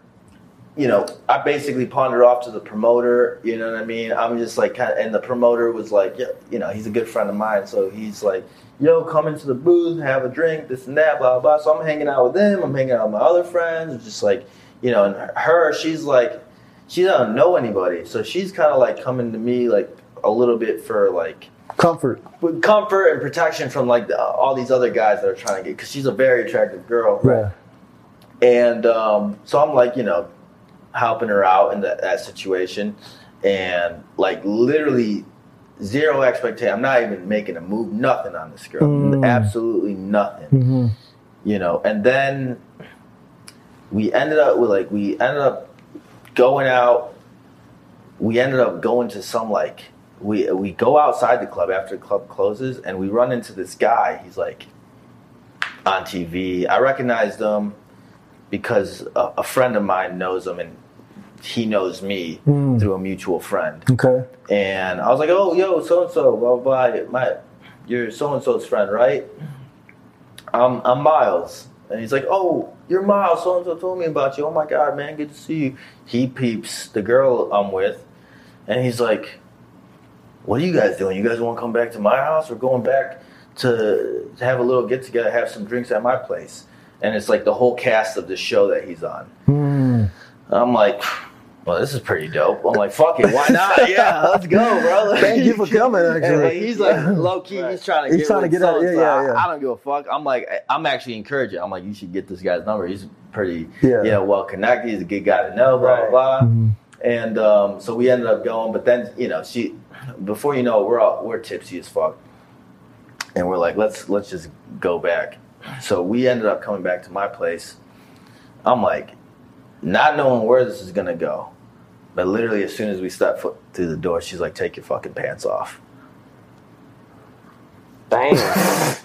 you know, I basically pawned her off to the promoter. You know what I mean? I'm just like, kind of, and the promoter was like, yeah, you know, he's a good friend of mine, so he's like, yo, come into the booth, have a drink, this and that, blah blah. So I'm hanging out with them. I'm hanging out with my other friends. Just like, you know, and her, she's like, she doesn't know anybody, so she's kind of like coming to me like a little bit for like Comfort. with comfort and protection from like the, all these other guys that are trying to get because she's a very attractive girl Yeah. and um, so i'm like you know helping her out in that, that situation and like literally zero expectation i'm not even making a move nothing on this girl Mm. absolutely nothing hmm you know and then we ended up with like we ended up going out we ended up going to some like we we go outside the club after the club closes and we run into this guy he's like on tv i recognized him because a, a friend of mine knows him and he knows me Mm. through a mutual friend Okay. and I was like, "Oh, yo, so and so, blah blah blah. My, you're so and so's friend, right? I'm I'm Miles." And he's like, "Oh, you're Miles. So and so told me about you. Oh my god, man, good to see you." He peeps the girl I'm with, and he's like, "What are you guys doing? You guys want to come back to my house? We're going back to, to have a little get together, have some drinks at my place." And it's like the whole cast of the show that he's on. Mm. I'm like, well, this is pretty dope. I'm like, fuck it, why not? Yeah, let's go, bro. Thank you for coming, actually. like, he's like low key, Right. he's trying to He's get trying to get out- yeah, yeah, yeah. I, I don't give a fuck. I'm like, I'm actually encouraging. I'm like, you should get this guy's number. He's pretty, Yeah. you know, well connected. He's a good guy to know. Blah Right. blah blah. Mhm. And um, so we ended up going, but then you know, she, before you know, it, we're all we're tipsy as fuck, and we're like, let's let's just go back. So we ended up coming back to my place. I'm like, not knowing where this is gonna go, but literally as soon as we step foot through the door, she's like, take your fucking pants off. Bang.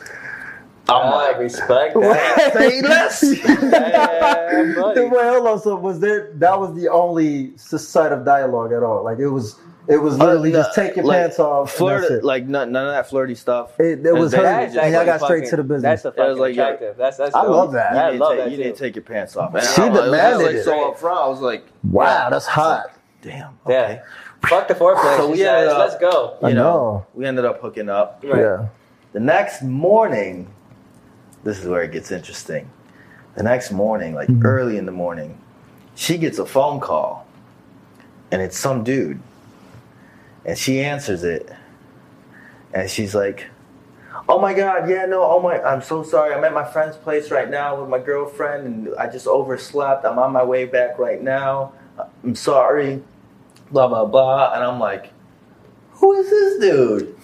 I'm I like, respect that. say less. Yeah, buddy. Wait, hold. So was there? That was the only s- side of dialogue at all. Like it was. It was literally Uh, just take your like, pants off. and that's Flirt, it. like none, none of that flirty stuff. It, it was That's her. actually And y'all got straight fucking- to the business. That's the It was fucking like, yeah. attractive. That's that's. I dope. love that. You, I didn't love take, that you too. didn't take your pants off. And She I, was demanded like, it. so up front, I was like, wow, that's hot. damn. Yeah. Fuck the foreplay. So she we says, ended up- let's go. I You know, know. we ended up hooking up. Right. Yeah. The next morning, this is where it gets interesting. The next morning, like Mhm. early in the morning, she gets a phone call, and it's some dude, and she answers it, and she's like, "Oh my God, yeah, no, oh my, I'm so sorry. I'm at my friend's place right now with my girlfriend, and I just overslept. I'm on my way back right now. I'm sorry." Blah blah blah, and I'm like, "Who is this dude?"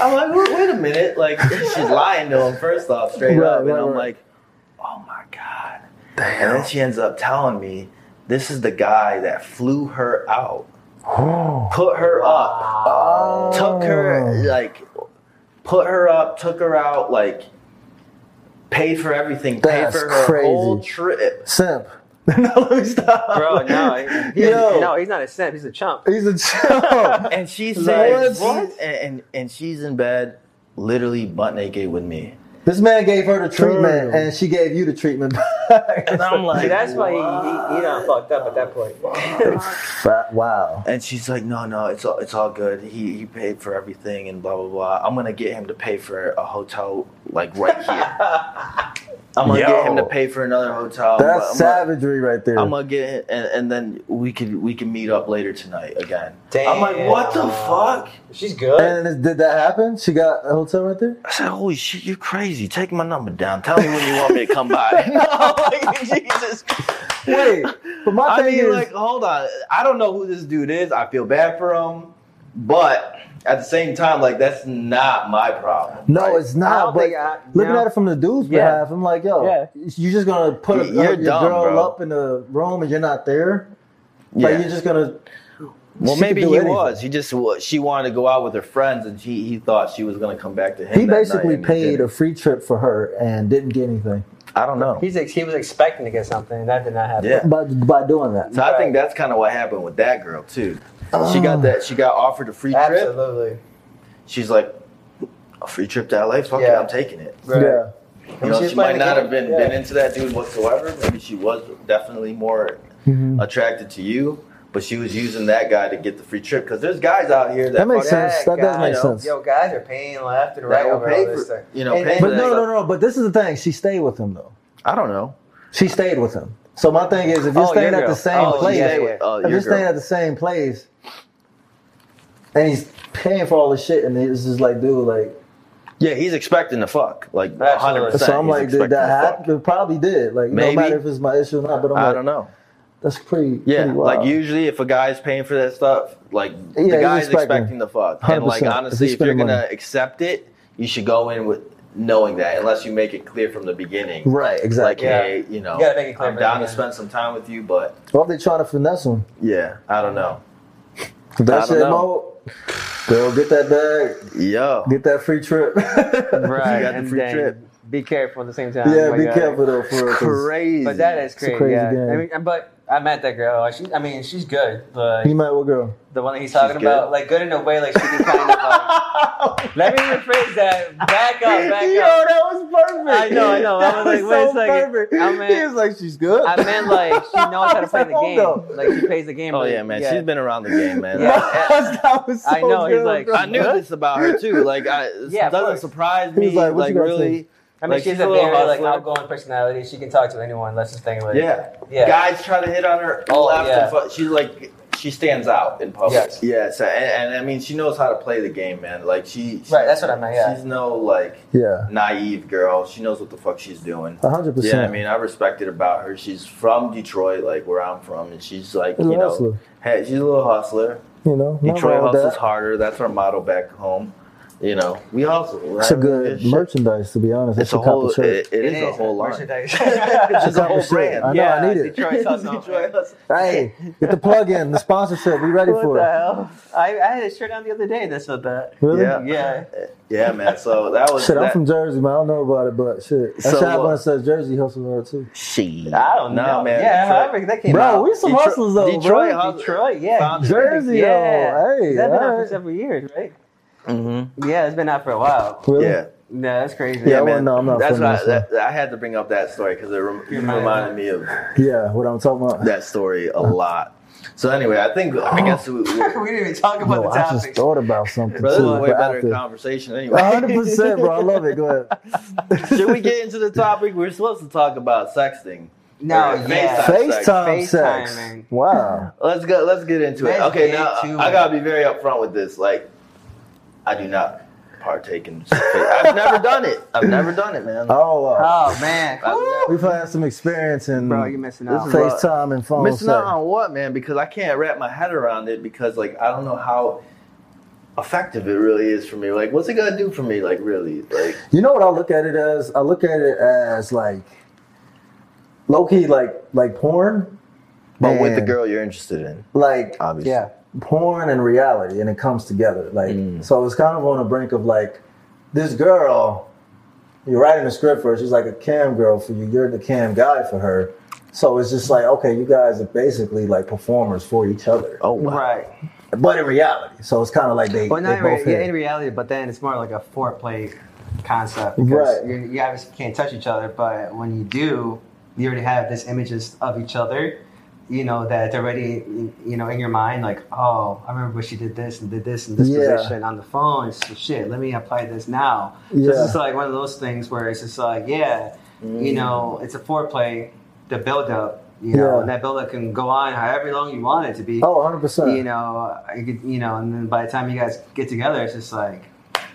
I'm like, wait, wait a minute. Like, she's lying to him, first off, straight Right, up. And right, I'm right. like, oh my God. And then she ends up telling me this is the guy that flew her out. Put her up, Oh. took her, oh. like, put her up, took her out, like, paid for everything, paid That's for her crazy. whole trip. Simp. no, let me stop. Bro, no, he, he- Yo. no, he's not a simp. He's a chump. He's a chump. And she Like, what? and, and and she's in bed, literally butt naked with me. This man gave her the treatment, Damn. and she gave you the treatment. And I'm like, See, that's why he, he, he done fucked up at that point. Fat- wow. And she's like, no, no, it's all, it's all good. He, he paid for everything and blah blah blah. I'm gonna get him to pay for a hotel like right here. I'm gonna get him to pay for another hotel. That's I'm gonna- savagery right there. I'm gonna get it, and, and then we could we can meet up later tonight again. Damn. I'm like, what the fuck? She's good. and did that happen? She got a hotel right there? I said, holy shit, you're crazy. Take my number down. Tell me when you want me to come by. no, like Jesus. Wait, but my I thing mean, is, like, hold on. I don't know who this dude is. I feel bad for him, but at the same time, like, that's not my problem. no, Like, it's not. don't But I- looking no. at it from the dude's Yeah. behalf, I'm like, yo, Yeah. you're just gonna put a, You're your dumb, girl bro. up in the room and you're not there. yeah. Like you're just gonna. well, she maybe he anything. was. He just she wanted to go out with her friends, and he he thought she was gonna come back to him. He that basically and paid a free trip for her and didn't get anything I don't know. He's ex- he was expecting to get something, and that did not happen. Yeah. by by doing that. So I think that's kind of what happened with that girl too. She got that. She got offered a free trip. Absolutely. She's like, a free trip to LA. Fuck it, Yeah. I'm taking it. Right. Yeah. You know, She's she might not game. have been Yeah. been into that dude whatsoever. Maybe she was definitely more Mhm. attracted to you, but she was using that guy to get the free trip. Because there's guys out here that, That makes sense. That does guy, make you know, sense. Yo, guys are paying left and right will over pay all this for stuff. you know. And- and- But that no, no, no. But this is the thing. She stayed with him though. I don't know. She stayed with him. So my thing is, if you're Oh, staying at the same Oh, place, yeah, yeah. with, uh, if you're staying at the same place, and he's paying for all this shit, and it's just like, dude, like, yeah, he's expecting to fuck like hundred percent. so I'm like, did that happen? It probably did. Like, Maybe. no matter if it's my issue or not, but I'm I like, don't know. That's pretty. Yeah, pretty like usually if a guy's paying for that stuff, like Yeah, the he's guy's expecting. expecting the fuck. And like honestly, If if you're gonna money. accept it, you should go in with knowing that, unless you make it clear from the beginning. Right, Like, exactly. Yeah. hey, you know, You gotta make it clear I'm down the to spend some time with you, but Or if they trying to finesse him. yeah, I don't know. That I don't shit, know. Mo, girl, get that bag, Yo, get that free trip. Right. got the free then trip. Be careful at the same time. yeah, Oh be God. careful though, for real. 'cause crazy. But that is a crazy. crazy yeah. game. I mean, but I met that girl. Like, she, I mean, she's good. But You met what girl? the one that he's talking good? about, like, good in a way, like she can kind of like. let me rephrase that. Back up, back up. Yo, up. that was perfect. I know, I know. I That was like, was wait a so second. perfect. I mean- he was like, she's good. I meant like she knows how to play the game. up. Like she plays the game. oh really- yeah, man, she's been around the game, man. Yeah. that was so I know, he's like, bro. I knew this about her too. Like, I, it Yeah, of doesn't surprise me. was like, Like, what you gotta really, I mean, Like, she's she's a a little very like outgoing personality. She can talk to anyone. That's the thing. Like, yeah. yeah. Guys try to hit on her Oh, left yeah. and foot. She's like, she stands out in public. Yes. Yeah. So, and, and I mean, she knows how to play the game, man. Like, she. she Right, that's what I meant, yeah. She's no like Yeah, naive girl. She knows what the fuck she's doing. hundred percent. Yeah. I mean, I respect it about her. She's from Detroit, like where I'm from, and she's like, He's a you know, hey, she's a little hustler. you know, Detroit wrong hustles that. harder. That's our motto back home. You know, we also Right? It's a good Shit. merchandise, to be honest. It's That's a whole. copy shirt. It, it is, a whole line. merchandise. It's just a whole Copy brand. I know, I need it. Detroit hustle. Detroit hustle. Hey, get the plug in, the sponsorship. We ready What for the it. hell? I, I had a shirt on the other day that said that. Really? Yeah. Yeah. Yeah, man. So that was. Shit, I'm from Jersey, man. I don't know about it, but shit. That So, shit have uh, one that says Jersey hustle hard too. She. I don't no, know. man. Yeah, Detroit- however that came Bro, out. we some Detroit- hustlers though, Detroit bro. hustle- Detroit, yeah. Founded- Jersey, Yeah. yo. Hey, That's been out for several years, right? Mhm. Yeah, it's been out for a while. Really? Yeah. Yeah, that's crazy. Yeah, I man. wouldn't know. I'm not That's why this that, I had to bring up that story because it rem- You reminded reminded me of Yeah, what I'm talking about. that story a lot. So anyway, I think I guess we, we, we didn't even talk about No, the topic. I just topic. thought about something Bro, this is too. a way better after- conversation anyway. 100%, bro. I love it. Go ahead. Should we get into the topic? We're supposed to talk about sexting. No, Or yeah. FaceTime. FaceTime FaceTime, sex. man. Wow. Let's go. Let's get into it. Let's Okay, now I gotta be very upfront with this. Like, I do not partake in. I've never done it. I've never done it, man. Oh, wow. Oh man, I've never- We've had some experience in bro, you missing This out. is FaceTime and phone Missing out on what, man? Because I can't wrap my head around it because, like, I don't know how effective it really is for me. Like, what's it gonna do for me? Like, really? Like, You know what I look at it as? I look at it as like low key, like like porn, but with the girl you're interested in, like obviously. Yeah, porn and reality, and it comes together. Like Mm. so, it's kind of on the brink of like this girl you're writing a script for her. She's like a cam girl for you. You're the cam guy for her. So it's just like, okay, you guys are basically like performers for each other. Oh wow. Right. But in reality, so it's kind of like they, Well, they not in, re- yeah, in reality, but then it's more like a foreplay concept because Right. you you obviously can't touch each other, but when you do, you already have this images of each other. You know that already, you know, in your mind, like, oh, I remember when she did this and did this in this Yeah. position on the phone. So shit, let me apply this now. So Yeah. it's like one of those things where it's just like, yeah, you mm. know, it's a foreplay, the build up, you know, Yeah. and that build up can go on however long you want it to be Oh, 100 percent. you know, you know, and then by the time you guys get together, it's just like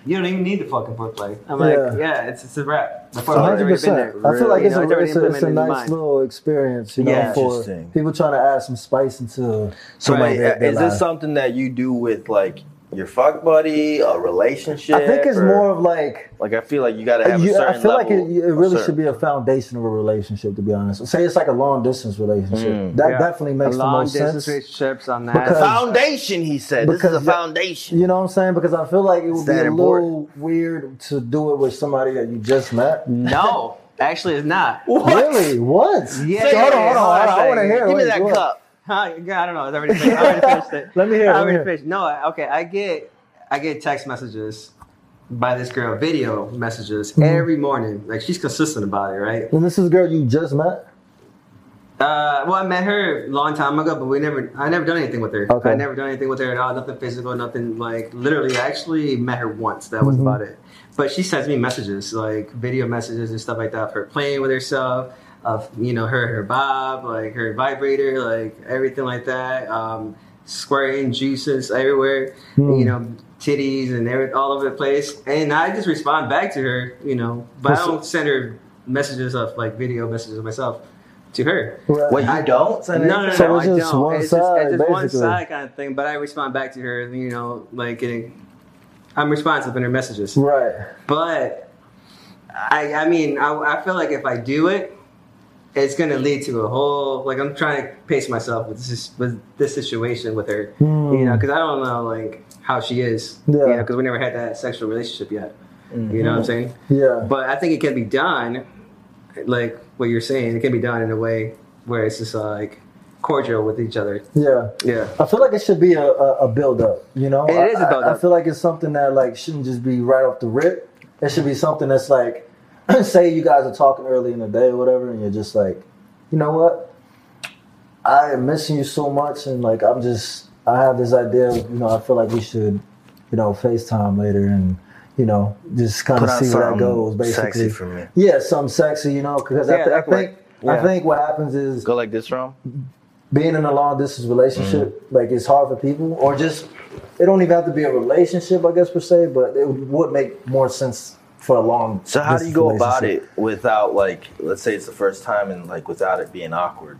you don't even need the fucking foreplay. I'm like, Yeah. yeah, it's it's a wrap. The foreplay's hundred already been percent. there. I feel like You it's, know, a, it's, a, it's a implemented in your nice mind. little experience, you know, Yeah. for people trying to add some spice into. So you know, wait, their- their is lives. this something that you do with like your fuck buddy, a relationship? I think it's or- more of like like I feel like you got to have you- a certain I feel like it, it really certain- should be a foundation of a relationship. To be honest, say it's like a long distance relationship. Mm. That Yeah. definitely makes the long most distance sense. relationships on that. Because- foundation. He said this is Because a foundation. You know what I'm saying? Because I feel like it would be a important? little weird to do it with somebody that you just met. no, actually, it's not. What? Really? What? Yeah, hold on, hold on. hold on hold on. I a want to second. hear. Give me Wait, that what? cup. I don't know. It's already finished. I already finished it. Let me hear, I already finished. No, okay. I get I get text messages by this girl, video messages Mm-hmm. every morning. Like she's consistent about it, right? And this is a girl you just met. Uh, well, I met her a long time ago, but we never. I never done anything with her. Okay. I never done anything with her at all. Nothing physical. Nothing like literally. I actually met her once. That was Mhm. about it. But she sends me messages, like video messages and stuff like that, her playing with herself, of you know her her bob, like her vibrator, like everything like that. Um, squirting juices everywhere, Hmm. you know, titties and every, all over the place. And I just respond back to her, you know, but I don't send her messages of like video messages of myself to her. Right. What you I- don't? No, no, no, So no, it's I just don't. one it's just, side, it's just one side kind of thing. But I respond back to her, you know, like getting. I'm responsive in her messages, Right. but I, I mean, I, I feel like if I do it, it's gonna lead to a whole like I'm trying to pace myself with this with this situation with her, Hmm. you know, because I don't know like how she is, Yeah. you know, because we never had that sexual relationship yet. You know what I'm saying? Yeah. But I think it can be done, like what you're saying. It can be done in a way where it's just like cordial with each other. Yeah. Yeah. I feel like it should be a, a, a build up, you know? It I- is a I- build I, up. feel like it's something that like shouldn't just be right off the rip. It should be something that's like say you guys are talking early in the day or whatever and you're just like, you know what? I am missing you so much and like I'm just I have this idea, you know, I feel like we should, you know, FaceTime later and you know, just kind of see where that goes. Basically, sexy for me. yeah, something sexy, you know, because Yeah, I, th- I that could think. I think what happens is Go like this, Rom. being in a long distance relationship, Mm-hmm. like it's hard for people, or just it don't even have to be a relationship, I guess per se, but it would make more sense for a long. So how do you go about it without like, let's say it's the first time and like without it being awkward?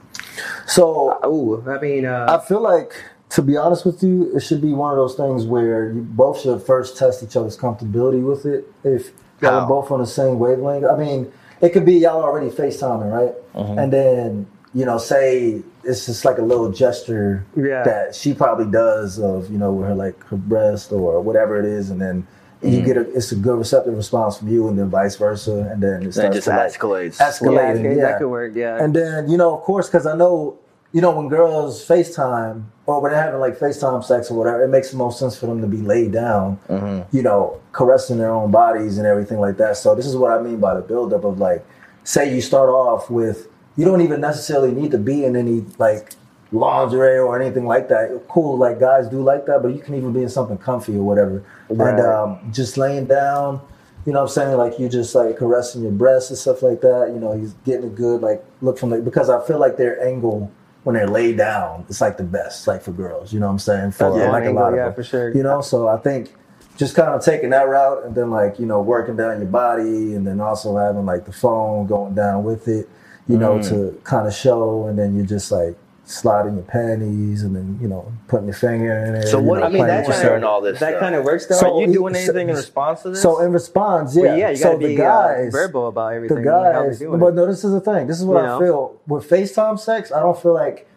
So Oh, I mean, I uh, feel like, to be honest with you, it should be one of those things where you both should first test each other's comfortability with it. If y'all are both on the same wavelength, I mean, it could be y'all already FaceTiming, right? Mm-hmm. And then you know, say it's just like a little gesture Yeah. that she probably does of you know, with her like her breast or whatever it is, and then. Mm-hmm. You get a, it's a good receptive response from you, and then vice versa, and then it starts just to like escalates. escalate. yeah, escalating, okay, yeah. that could work. Yeah. And then, you know, of course, because I know, you know, when girls FaceTime or when they're having like FaceTime sex or whatever, it makes the most sense for them to be laid down, Mm-hmm. you know, caressing their own bodies and everything like that. So this is what I mean by the buildup of like, say you start off with, you don't even necessarily need to be in any like lingerie or anything like that. Cool, like guys do like that, but you can even be in something comfy or whatever. Right. And um, just laying down, you know what I'm saying? Like you just like caressing your breasts and stuff like that. You know, he's getting a good like look from the because I feel like their angle when they're laid down, it's like the best, like for girls. You know what I'm saying? For Yeah. like a angle, lot of yeah, them. for sure. You know, so I think just kind of taking that route and then like you know working down your body and then also having like the phone going down with it, you know, Mm. to kind of show and then you're just like sliding your panties and then you know putting your finger in it. So you what- know, I mean, playing that kinda- and all this that stuff. kind of works though. So Are you doing so- anything in response to this? So in response, yeah. Well, yeah, you so gotta the be guys, uh, verbal about everything. the like guys. doing But it. no, this is the thing. This is what You I know? feel with FaceTime sex. I don't feel like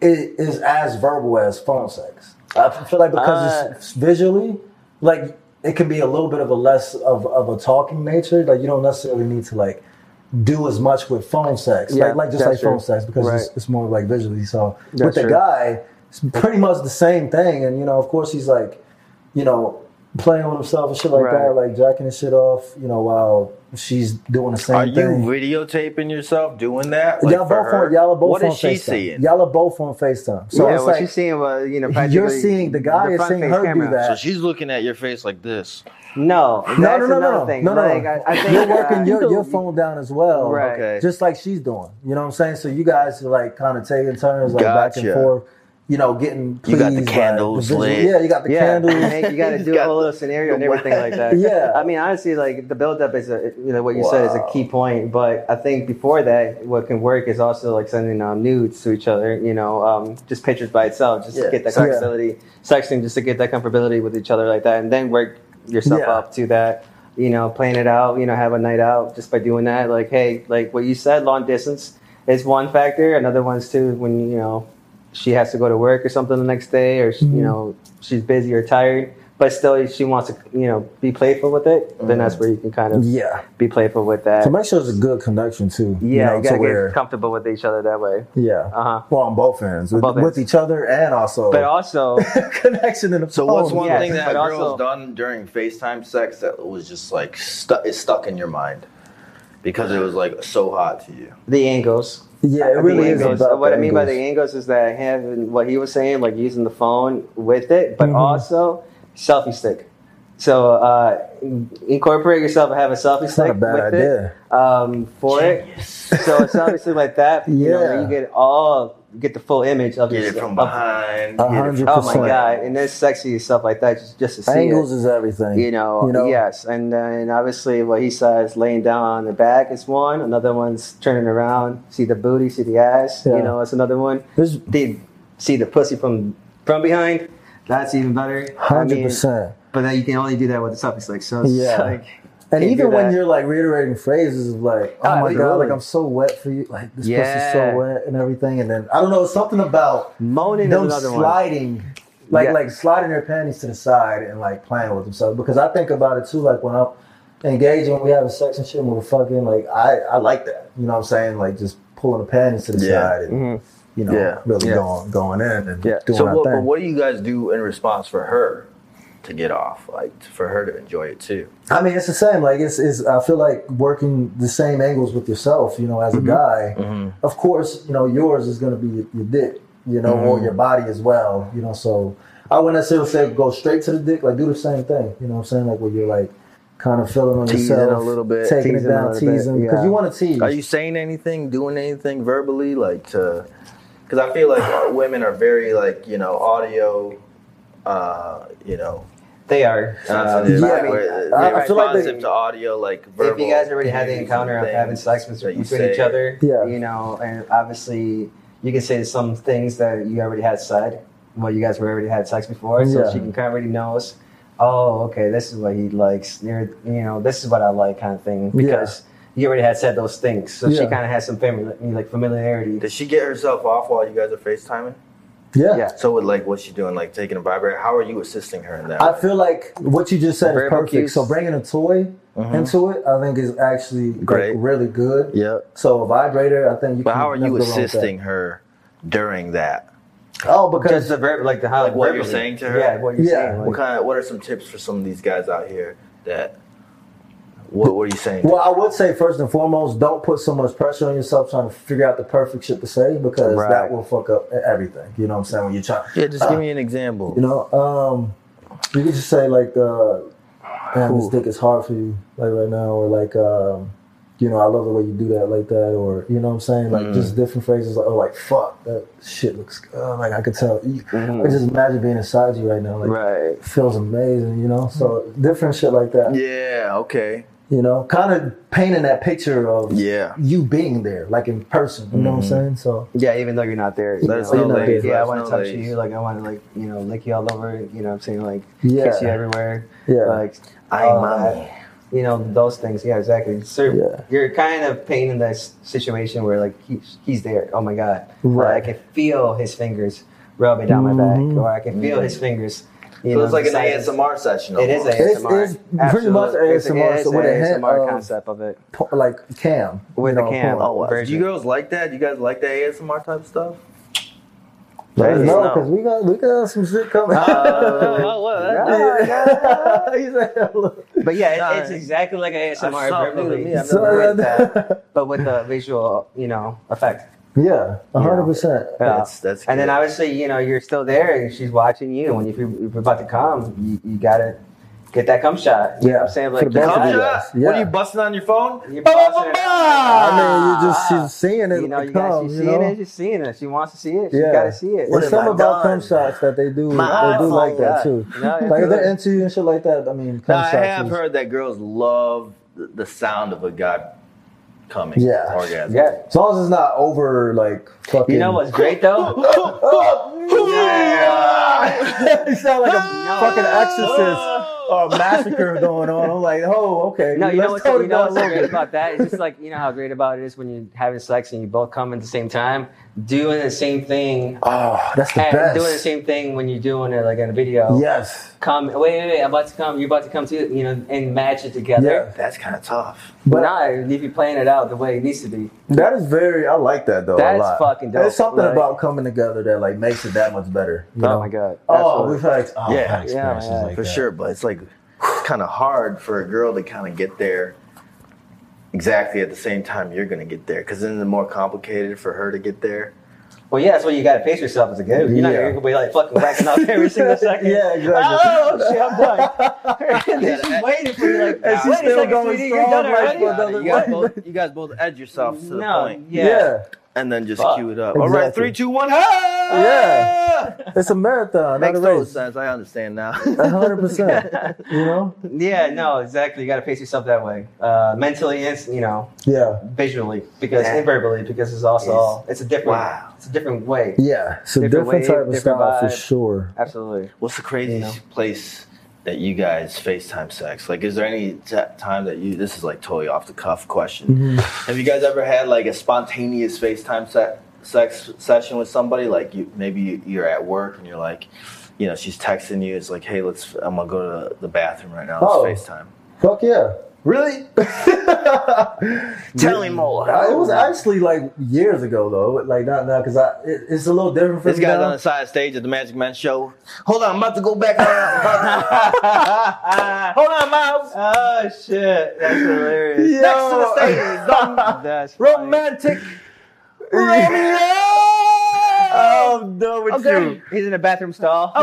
it is as verbal as phone sex. I feel like because Uh, it's visually, like it can be a little bit of a less of, of a talking nature. Like you don't necessarily need to like do as much with phone sex, Yeah, like, like just like phone sex because it's, Right. it's more like visually. So That's with the true. guy, it's pretty much the same thing. And you know, of course, he's like, you know, playing with himself and shit like Right. that, like jacking his shit off. You know, while she's doing the same Are you videotaping yourself doing that? Like, y'all both on y'all are both What on is she FaceTime. seeing? Y'all are both on FaceTime. So yeah, it's what like you seeing was you know you're seeing the guy is seeing her do that. So she's looking at your face like this. No, that's no, no, no, another no, no, thing. no, no. Like, I, I think you're working uh, your, your phone down as well, Right. Okay. Just like she's doing. You know what I'm saying? So you guys are like kind of taking turns, like back and forth. You know, getting You got the candles visual- lit. Yeah, you got the yeah, candles. man, you got to do got a whole little scenario and everything like that. Yeah. I mean, honestly, like the build-up is a, you know, what you said is a key point. But I think before that, what can work is also like sending um, nudes to each other. You know, um, just pictures by itself, just Yeah. to get that Yeah. comfortability. Sexting, just to get that comfortability with each other like that, and then work yourself Yeah. up to that. You know, playing it out. You know, have a night out just by doing that. Like, hey, like what you said, long distance is one factor. Another one's too when you know she has to go to work or something the next day, or Mm-hmm. you know she's busy or tired, but still she wants to you know be playful with it. Then that's where you can kind of yeah. be playful with that. So make sure it's a good connection too. yeah, you, know, you to gotta where, get comfortable with each other that way. yeah. Uh huh. Well, on both ends, with, both with ends. each other and also But also, connection in the So phone. what's one yes, thing that but a girl's also- done during FaceTime sex that was just like stuck is stuck in your mind because it was like so hot to you? the angles. Yeah, it really is angles. about what the I mean by the angles. angles is that having what he was saying, like using the phone with it, but Mhm. also selfie stick. So uh, incorporate yourself and have a selfie It's not stick a bad with idea. it um, for it. So it's obviously like that. You know, where Yeah. you get all you get the full image of Get it from of- behind. A hundred from Oh my god, and there's sexy stuff like that just just to see Angles it. is everything. You know, You know? yes, and then obviously what he says, laying down on the back is one. Another one's turning around, see the booty, see the ass. Yeah. You know, it's another one. There's They see the pussy from from behind. That's even better. I hundred mean, percent. But then you can only do that with the selfie like So Yeah. like, And even when you're like reiterating phrases of like, oh Oh, my god, like I'm so wet for you, like this Yeah. so wet and everything, and then I don't know, something about moaning is them another one. sliding, like Yeah. like sliding their panties to the side and like playing with themselves. Because I think about it too, like when I'm engaging, when we having sex and shit, when we're fucking, like I I like that. You know what I'm saying? Like just pulling the panties to the Yeah. side and Mhm. You know Yeah. really Yeah. going going in and Yeah. doing So what, but what do you guys do in response for her to get off? Like for her to enjoy it too. I mean, it's the same. Like it's, it's I feel like working the same angles with yourself. You know, as a guy, Mm-hmm. of course, you know yours is going to be your, your dick. You know, or Mhm. your body as well. You know, so I wouldn't necessarily say go straight to the dick. Like do the same thing. You know what I'm saying? Like where you're like kind of feeling on Teasing yourself a little bit. taking Teasing it down, teasing because yeah. you want to tease. Are you saying anything, doing anything verbally, like to? Because I feel like our women are very like you know audio, uh, you know They are. sensitive. yeah, where I- they're I feel like they- responsive to audio, like verbal. if you guys already had the encounter of having sex with, between say. each other, Yeah. you know, and obviously you can say some things that you already had said, well, you guys were already had sex before, so Yeah. she can kind of already knows, oh, okay, this is what he likes, You're, you know, this is what I like, kind of thing, because you already had said those things, so she kind of has some family, like familiarity. Does she get herself off while you guys are FaceTiming? yeah. Yeah. So with like what's she doing, like taking a vibrator? How are you assisting her in that? I feel like what you just said is perfect. cues. So bringing a toy Mhm. into it, I think is actually like, Great. really good. yeah. So a vibrator, I think you. But can how are you go wrong with that. assisting her during that? Oh, because Just the verb, like the how, Like what you're saying to her? Yeah, what you're Yeah. saying. What kind of what are some tips for some of these guys out here that what what are you saying? Well, I would say first and foremost, don't put so much pressure on yourself trying to figure out the perfect shit to say because Right. that will fuck up everything. You know what I'm saying? When you're trying, yeah, just give me an example. you know, um, you could just say like, uh, "Man, this dick is hard for you," like right now, or like, um, you know, I love the way you do that, like that, or you know what I'm saying? Like Mm. just different phrases, like, "Oh, like fuck, that shit looks good." Like I could tell. You. I just imagine being inside you right now. Like, right. feels amazing, you know. So different shit like that. yeah, okay. You know, kind of painting that picture of Yeah. you being there, like in person. You know what I'm Mhm. saying? So Yeah, even though you're not there. you Let us know, like. Yeah, I want to touch you. Like, I want to, like, you know, lick you all over. You know what I'm saying? Like, Yeah. kiss you everywhere. yeah, Like, I all mommy. You know, those things. Yeah, exactly. So Yeah. you're kind of painting this situation where, like, he's, he's there. Oh, my God. Like, Right. I can feel his fingers rubbing down my back. Mhm. Or I can feel Mhm. his fingers You So know, it's like an besides- ASMR session. It is almost. It's- ASMR. it's pretty much Absolutely. It's- ASMR, It's, so with a hint ASMR of- concept of it. Po- like cam With you the cam. Oh, wow. Do version. you girls like that? Do you guys like the ASMR type stuff? Let us know no. because we got we got some shit coming. Uh, oh, well, Yeah. Oh, he said, look. But yeah, it, Nah, it's exactly like an ASMR something me. I've So, never that, but with the visual, you know, effect. Yeah, a hundred percent. Yeah. That's that's. And then obviously, you know, you're still there and she's watching you. And when if you're, if you're about to come, you, you gotta get that cum shot. You know what I'm saying? Like, the both you of Come you gotta- guys. shot? Yeah. What are you busting on your phone? You're busting it out. I mean, you just ah. she's seeing it. You know, you come, got, she's you seeing know? it, she's seeing it. She wants to see it. She Yeah. gotta see it. What There's have I something about done? cum shots that they do. My they do like that yeah. too. No, it's Like they're into you and shit like that. I mean, cum Now, I have is- heard that girls love the, the sound of a guy coming. Yeah. Orgasm. Yeah. As long as it's not over, like fucking. You know what's great though? Oh, you sound like a fucking exorcist or a massacre going on. I'm like, oh, okay. No, you know let's what's, you know what's a little great about that? It's just like you know how great about it is when you're having sex and you both come at the same time, doing the same thing, Oh, that's the and best. doing the same thing when you're doing it like in a video. Yes. Come, wait, wait, wait! I'm about to come. You're about to come to you know and match it together. Yeah. That's kind of tough. But But nah, if you're playing it out the way it needs to be, that is very. I like that though. That's a lot. fucking dope. There's something Like- about coming together that like makes it that much better. you oh know? my god! Oh, Absolutely. we've had, oh, Yeah. Had experiences Yeah, yeah, like for that. sure, but it's like it's kind of hard for a girl to kind of get there exactly at the same time you're gonna get there, because then it's more complicated for her to get there. Well, yeah, that's what you got to pace yourself as a dude. You're not Yeah. you're gonna be like fucking whacking off every single second. Yeah, exactly. Oh shit, I'm done. and then she's waiting for you like, And she's wait a still second, going sweetie, you're strong done already. You guys, both, you guys both edge yourselves to the No, point, yeah. Yeah. And then just Fuck. cue it up. All right, Exactly. three, two, one. Yeah. It's a marathon, Makes not a total race. sense. I understand now. Hundred percent. You know? Yeah, no, exactly. You got to pace yourself that way, uh, mentally and you know Yeah. visually, because Yeah. and verbally, because it's also It's- it's a different, wow. it's a different way. Yeah. It's a Different different, wave, type of different style for sure. Absolutely. What's the craziest You place that you guys FaceTime sex? Like, is there any t- time that you? This is like totally off the cuff question. Mm-hmm. Have you guys ever had like a spontaneous FaceTime se- sex session with somebody? Like, you maybe you- you're at work and you're like, you know, she's texting you. It's like, hey, let's. I'm gonna go to the bathroom right now. Let's Oh. FaceTime. Fuck yeah. Really? Tell me more. Uh, It was actually like years ago though. Like not now because I it, it's a little different for This me guy's now. on the side stage at the Magic Man show. Hold on, I'm about to go back. Hold on, Miles. oh shit, that's hilarious. Yo. Next to the stage, That's romantic Oh, I'm done with Okay. He's in a bathroom stall. you.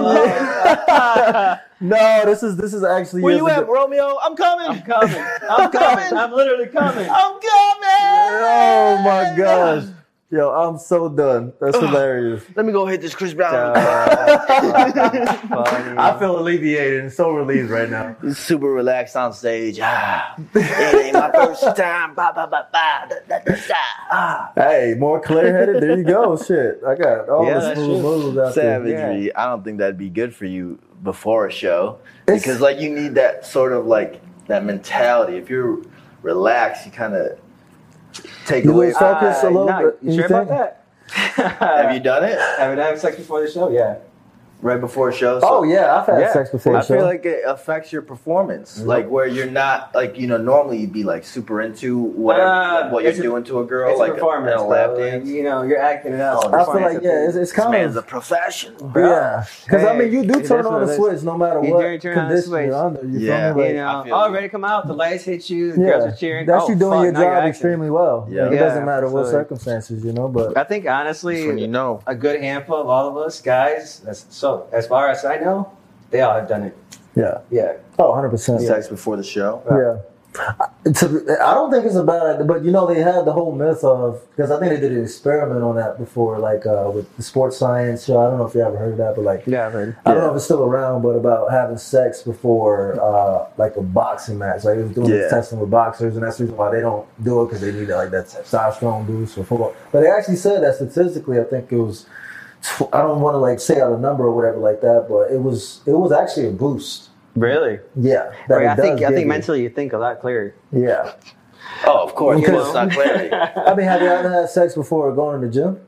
no, this is this is actually. Where you at, ago. Romeo? I'm coming. I'm coming. I'm coming. I'm literally coming. I'm coming. Oh my gosh. Yo, I'm so done. That's hilarious. Let me go hit this Chris Brown. I feel alleviated and so relieved right now. Super relaxed on stage. Ah, it ain't my first time. Ba, ba, ba, ba, da, da, da, da. Ah. Hey, more clear headed. There you go. Shit, I got all Yeah, the that's smooth moves out there. Savagery. I don't think that'd be good for you before a show It's- because, like, you need that sort of like that mentality. If you're relaxed, you kind of take You away. lose focus a little nah, bit, You you sure about that? Have you done it Have you had sex before the show? Yeah. Right before a show? So Oh yeah, I've had Yeah. sex before. I the show. feel like it affects your performance, like where you're not like you know normally you'd be like super into whatever Uh, like, what you're a- doing to a girl, It's like a performance, in a bro. lap Like, dance. You know, you're acting it out. Oh, I feel like yeah, it's, it's This kind man's a profession. Bro. yeah. Because I mean, you do it turn on the switch no matter You what do turn on the condition switch. you're under. You Yeah. feel? You know, feel oh, ready to come out. The lights hit you. The girls are cheering. that's oh, you doing your job extremely well. Yeah. Like, it doesn't matter what circumstances, you know. But I think honestly, you know. a good handful of all of us guys. That's, so as far as I know, they all have done it. yeah, Yeah. oh, 100 percent. Sex before the show. Yeah. I- to- I don't think it's a bad idea, but you know they had the whole myth of because I think they did an experiment on that before, like uh, with the sports science show. I don't know if you ever heard of that, but like Yeah, I've heard. I don't know if it's still around, but about having sex before uh, like a boxing match. Like it was doing Yeah. this testing with boxers, and that's the reason why they don't do it because they need like that testosterone boost for football. But they actually said that statistically, I think it was. Tw- I don't want to like say out a number or whatever like that, but it was it was actually a boost. Really? Yeah, that Right, it I think I think you. mentally you think a lot clearer. Yeah, Oh, of course. Because- Well, it's not clarity. I mean, have you ever had sex before going to the gym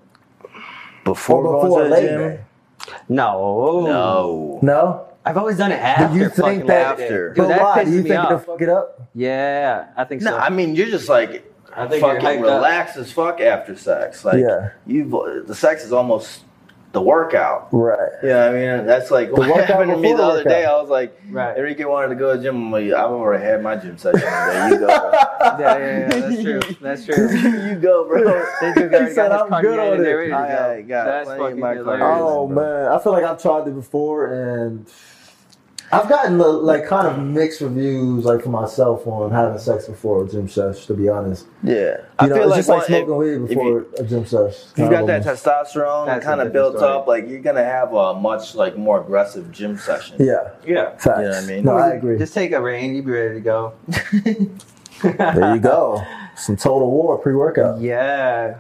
Before, or before going to the gym? No. No. No. I've always done it after. you think fucking that- after? Dude, that why? Do you think it'll fuck it up? Yeah, I think so. No, I mean you're just like I think you're fucking hyped up. relaxed as fuck after sex. Like Yeah. you, the sex is almost the workout. Right. Yeah, I mean that's like what workout happened to me before the the other day. I was like, Right. Enrique wanted to go to the gym. I'm like, I've already had my gym session today. You go, yeah, yeah, yeah, that's true. That's true. you go, bro. They do got, said, "I'm good on it." I- go. I got That's plenty of fucking my hilarious. cognac. Oh man, I feel like I've tried it before, and I've gotten uh, like kind of mixed reviews, like for myself on having sex before a gym sesh. To be honest, Yeah, you know, it's just like one- smoking weed before you- a gym sesh. You Kind got that testosterone That's kind of different built story. up, like you're gonna have a much like more aggressive gym session. yeah, Yeah. facts. You know what I mean? No, I agree. Just take a rain, you'd be ready to go. there you go. Some total war pre-workout. Yeah.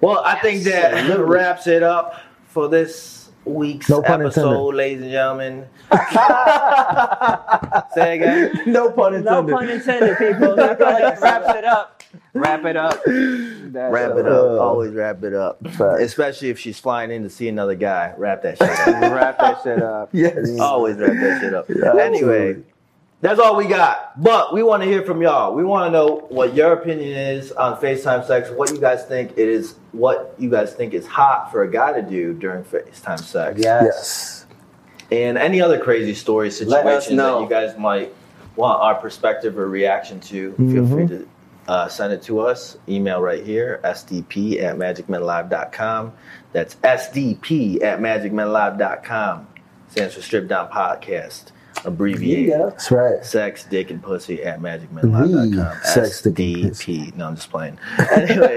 Well, I think that wraps it up for this week's No pun episode, intended. ladies and gentlemen. Say again. no pun intended. No pun intended, people. That wraps it up. Wrap it up. That's Wrap it Uh, up. Always wrap it up. Facts. Especially if she's flying in to see another guy. Wrap that shit up. Wrap that shit up. Yes. Always wrap that shit up. Yeah, anyway, absolutely. That's all we got. But we want to hear from y'all. We want to know what your opinion is on FaceTime sex. What you guys think it is. What you guys think is hot for a guy to do during FaceTime sex. Yes. Yes. And any other crazy stories, Let us situations that you guys might want our perspective or reaction to, feel free to uh, send it to us. Email right here, sdp at magicmenlive.com. That's sdp at magicmenlive.com. Stands for Strip Down Podcast. Abbreviated. Yeah. That's right. Sex, dick, and pussy at magicmenlive.com. The sex, dick, and SDP. No, I'm just playing. Anyway,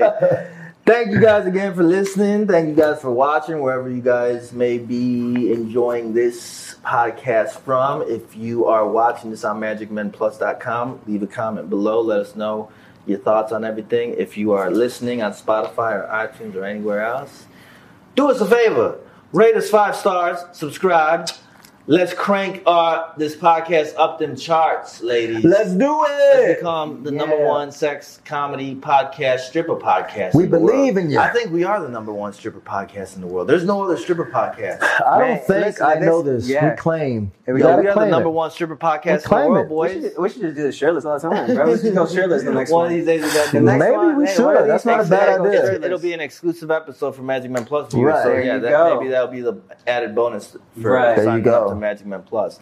thank you guys again for listening. Thank you guys for watching, wherever you guys may be enjoying this podcast from. If you are watching this on magicmenplus.com, leave a comment below. Let us know your thoughts on everything. If you are listening on Spotify or iTunes or anywhere else, do us a favor. Rate us five stars, subscribe. Let's crank our this podcast up them charts, ladies. Let's do it. Let's it. become the Yeah. number one sex comedy podcast, stripper podcast. We in the believe world. in you. I think we are the number one stripper podcast in the world. There's no other stripper podcast. I Man, don't think listen, I know this. yeah. We claim. Here we Yo, we are the number it. one stripper podcast in the claim world, it. We boys. should, we should just do the shirtless all the time, bro. Let's just go shirtless the next one one. of these days we got to do next Maybe one, we hey, should. one That's not a bad they go idea. shirtless. It'll be an exclusive episode for Magic Men Plus viewers. Right. So There yeah, you that, go. maybe that'll be the added bonus for Right. There you signing go. Up to Magic Men Plus.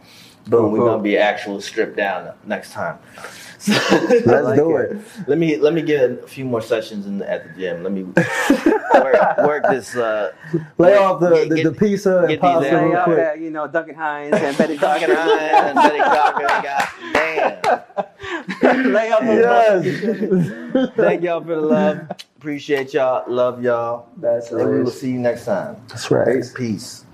Boom, Cool, we're cool. gonna be actual stripped down next time. Let's Let's do it. Let me let me get a few more sessions in the, at the gym. Let me work, work this. Uh, Lay work- off the, get- the, get- the pizza and pasta real quick. yeah, you know, Duncan Hines and Betty Talking Crocker. Hines and Betty Crocker. God Lay off those Yes. Thank y'all for the love. Appreciate y'all. Love y'all. That's And we will see you next time. That's right. Peace.